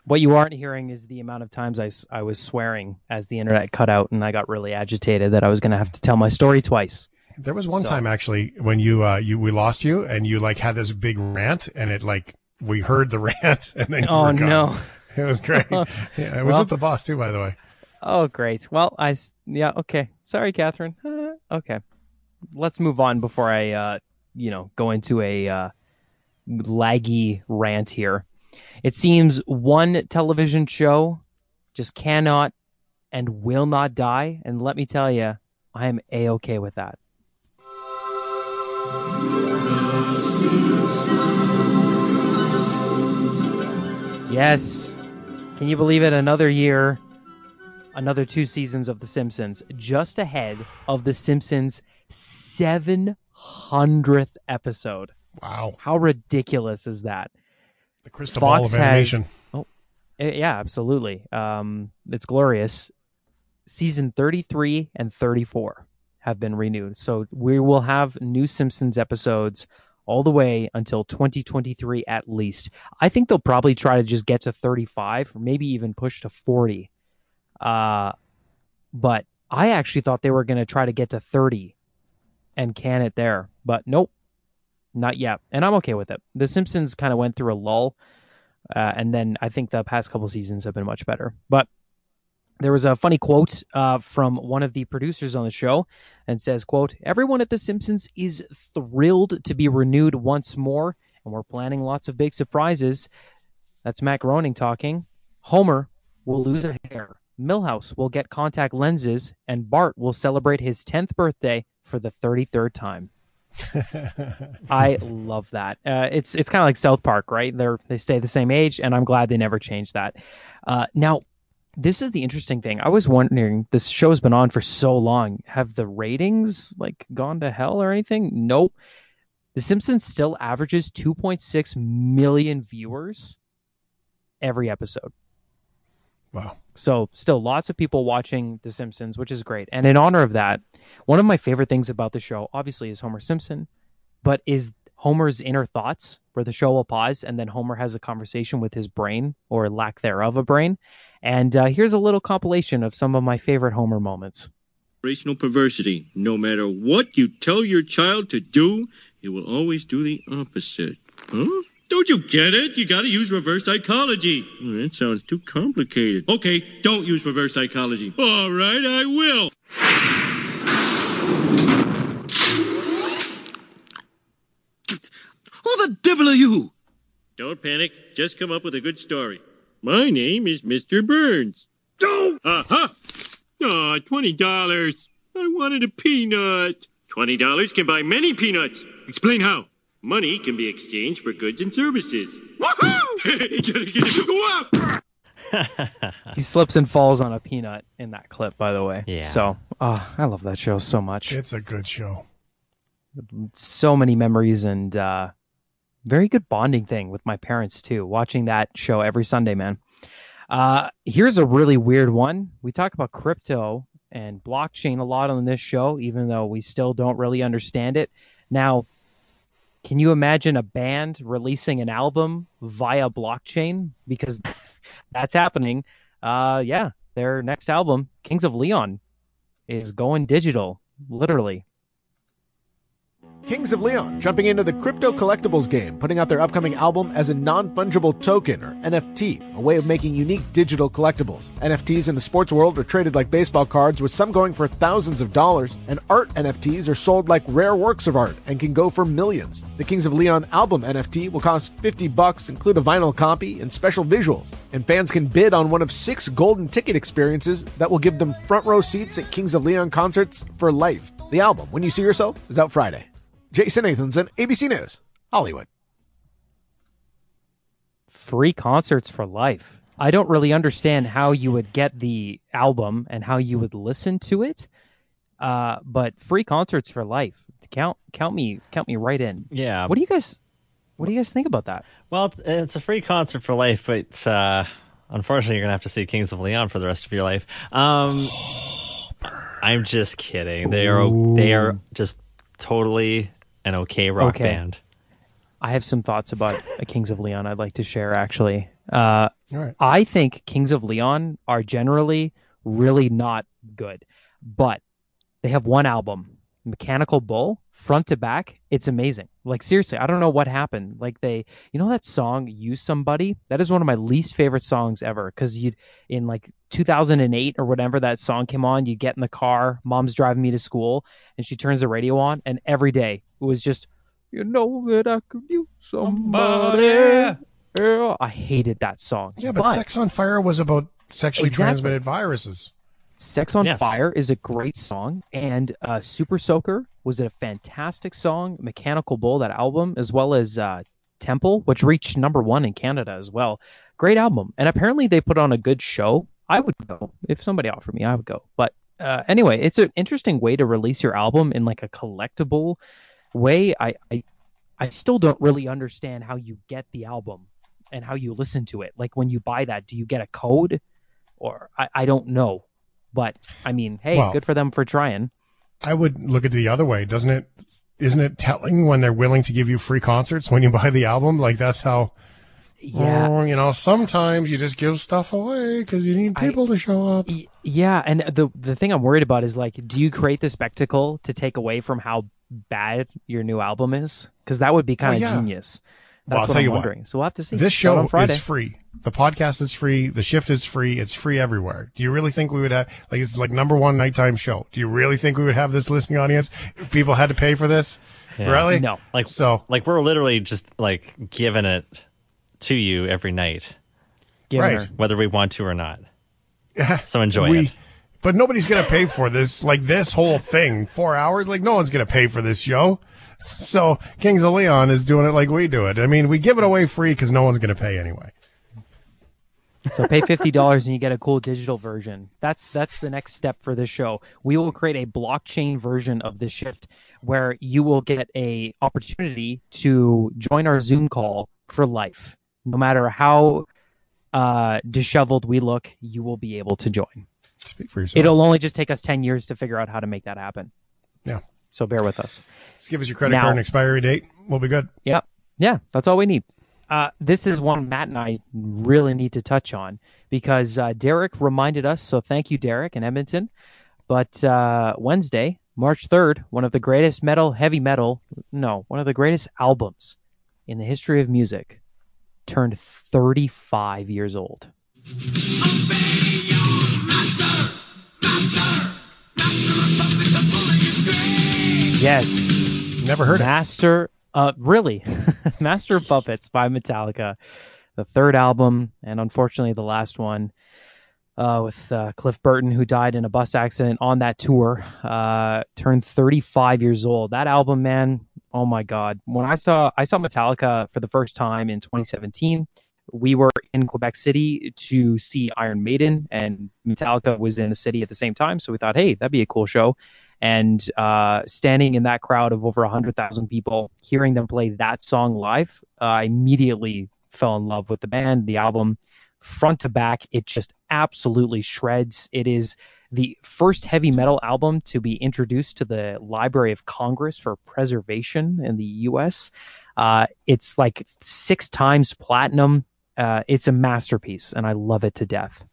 What you aren't hearing is the amount of times I, I was swearing as the internet cut out, and I got really agitated that I was going to have to tell my story twice. There was one So- time actually when you uh you we lost you and you like had this big rant and it like we heard the rant and then you Oh, no. it was great. yeah, it was Well- with the boss too, by the way. Oh, great. Well, I yeah okay. Sorry, Catherine. Okay, let's move on before I uh you know go into a uh, laggy rant here. It seems one television show just cannot and will not die, and let me tell you, I am a okay with that. Yes. Can you believe it? Another year, another two seasons of The Simpsons, just ahead of The Simpsons' 700th episode. Wow. How ridiculous is that? The crystal ball of has- animation. oh, eh, yeah, absolutely. Um, it's glorious. Season 33 and 34 have been renewed. So we will have new Simpsons episodes all the way until 2023 at least. I think they'll probably try to just get to 35 or maybe even push to 40. Uh, but I actually thought they were going to try to get to 30 and can it there. But nope, not yet. And I'm okay with it. The Simpsons kind of went through a lull. Uh, and then I think the past couple seasons have been much better. But there was a funny quote uh, from one of the producers on the show and says quote everyone at the simpsons is thrilled to be renewed once more and we're planning lots of big surprises that's matt groening talking homer will lose a hair milhouse will get contact lenses and bart will celebrate his 10th birthday for the 33rd time I love that. Uh, it's it's kind of like South Park, right? They're they stay the same age, and I'm glad they never changed that. Uh, now, this is the interesting thing. I was wondering, this show's been on for so long. Have the ratings like gone to hell or anything? Nope. The Simpsons still averages 2.6 million viewers every episode. Wow. So still lots of people watching The Simpsons, which is great. And in honor of that, one of my favorite things about the show, obviously, is Homer Simpson, but is Homer's inner thoughts, where the show will pause and then Homer has a conversation with his brain or lack thereof a brain. And uh, here's a little compilation of some of my favorite Homer moments. Operational perversity. No matter what you tell your child to do, it will always do the opposite. Huh? Don't you get it? You gotta use reverse psychology. Oh, that sounds too complicated. Okay, don't use reverse psychology. All right, I will. Who the devil are you? Don't panic. Just come up with a good story. My name is Mr. Burns. Don't. Oh! Aha! Aw, twenty dollars. I wanted a peanut. Twenty dollars can buy many peanuts. Explain how. Money can be exchanged for goods and services. Woohoo! get it, get it. Go up! He slips and falls on a peanut in that clip, by the way. Yeah. So, oh, I love that show so much. It's a good show. so many memories and uh, very good bonding thing with my parents too. Watching that show every Sunday, man. Uh, here's a really weird one. We talk about crypto and blockchain a lot on this show, even though we still don't really understand it. Now, can you imagine a band releasing an album via blockchain? Because that's happening. Uh, yeah, their next album, Kings of Leon, is going digital, literally. Kings of Leon jumping into the crypto collectibles game, putting out their upcoming album as a non fungible token or NFT, a way of making unique digital collectibles. NFTs in the sports world are traded like baseball cards, with some going for thousands of dollars, and art NFTs are sold like rare works of art and can go for millions. The Kings of Leon album NFT will cost 50 bucks, include a vinyl copy and special visuals, and fans can bid on one of six golden ticket experiences that will give them front row seats at Kings of Leon concerts for life. The album, When You See Yourself, is out Friday. Jason Nathanson, ABC News, Hollywood. free concerts for life. I don't really understand how you would get the album and how you would listen to it. Uh, but free concerts for life. Count count me count me right in. Yeah. What do you guys what do you guys think about that? Well, it's- it's a free concert for life, but uh, unfortunately, you're gonna have to see Kings of Leon for the rest of your life. Um, I'm just kidding. They are they are just totally an okay rock Okay. band. I have some thoughts about Kings of Leon I'd like to share actually. Uh, All right. I think Kings of Leon are generally really not good, but they have one album, Mechanical Bull, front to back. It's amazing. Like seriously, I don't know what happened. Like they, you know that song "Use Somebody"? That is one of my least favorite songs ever because you in like 2008 or whatever that song came on, you get in the car, mom's driving me to school, and she turns the radio on, and every day it was just, you know that I could use somebody. Yeah, I hated that song. Yeah, but, Sex on Fire was about sexually Exactly. transmitted viruses. Sex on Yes. Fire is a great song, and uh, Super Soaker was it a fantastic song. Mechanical Bull, that album, as well as uh, Temple, which reached number one in Canada as well. Great album, and apparently they put on a good show. I would go if somebody offered me. I would go, but uh, anyway, it's an interesting way to release your album in like a collectible way. I, I I still don't really understand how you get the album and how you listen to it. Like when you buy that, do you get a code, or I, I don't know. But I mean, hey, Well- good for them for trying. I would look at it the other way, doesn't it? Isn't it telling when they're willing to give you free concerts when you buy the album? Like that's how. Yeah. Oh, you know, sometimes you just give stuff away because you need people to show up. Yeah, and the the thing I'm worried about is like, do you create the spectacle to take away from how bad your new album is? Because that would be oh, kind of Well, yeah. genius. Well, That's I'll what tell I'm you wondering. what. So we'll have to see. This show on Friday. is free. The podcast is free. The shift is free. It's free everywhere. Do you really think we would have like it's like number one nighttime show? Do you really think we would have this listening audience if people had to pay for this? Yeah. Really? No. Like so. Like we're literally just like giving it to you every night, Right. her. whether we want to or not. Yeah. So enjoy we, it. But nobody's gonna pay for this. Like this whole thing, four hours. Like no one's gonna pay for this show. So Kings of Leon is doing it like we do it. I mean, we give it away free because no one's gonna pay anyway. So pay fifty dollars and you get a cool digital version. That's that's the next step for this show. We will create a blockchain version of this shift where you will get a opportunity to join our Zoom call for life. No matter how uh, disheveled we look, you will be able to join. Speak for yourself. It'll only just take us ten years to figure out how to make that happen. Yeah. So bear with us. Just give us your credit Now- card and expiry date. We'll be good. Yeah. Yeah. That's all we need. Uh, this is one Matt and I really need to touch on because uh, Derek reminded us. So thank you, Derek, in Edmonton. But uh, Wednesday, March 3rd, one of the greatest metal, heavy metal, no, one of the greatest albums in the history of music turned 35 years old. Yes. Never heard it. Master, uh, really? Master of Puppets by Metallica, the third album, and unfortunately the last one uh, with uh, Cliff Burton, who died in a bus accident on that tour, uh, turned 35 years old. That album, man, oh my God! When I saw I saw Metallica for the first time in 2017, we were in Quebec City to see Iron Maiden, and Metallica was in the city at the same time. So we thought, hey, that'd be a cool show. And uh, standing in that crowd of over 100,000 people, hearing them play that song live, uh, I immediately fell in love with the band, the album, front to back. It just absolutely shreds. It is the first heavy metal album to be introduced to the Library of Congress for preservation in the U.S. Uh, it's like six times platinum. Uh, it's a masterpiece, and I love it to death.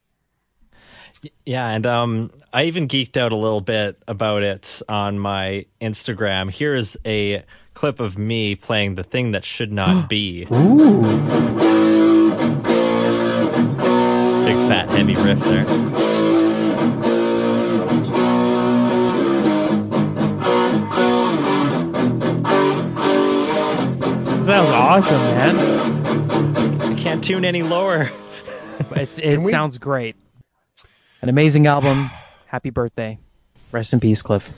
Yeah, and um, I even geeked out a little bit about it on my Instagram. Here is a clip of me playing the thing that should not be. Big fat heavy riff there. Sounds awesome, man. I can't tune any lower. It's it we- sounds great. An amazing album. Happy birthday. Rest in peace, Cliff.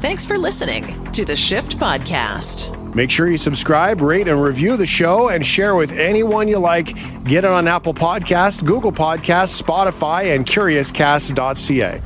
Thanks for listening to the Shift Podcast. Make sure you subscribe, rate, and review the show and share with anyone you like. Get it on Apple Podcasts, Google Podcasts, Spotify, and CuriousCast.ca.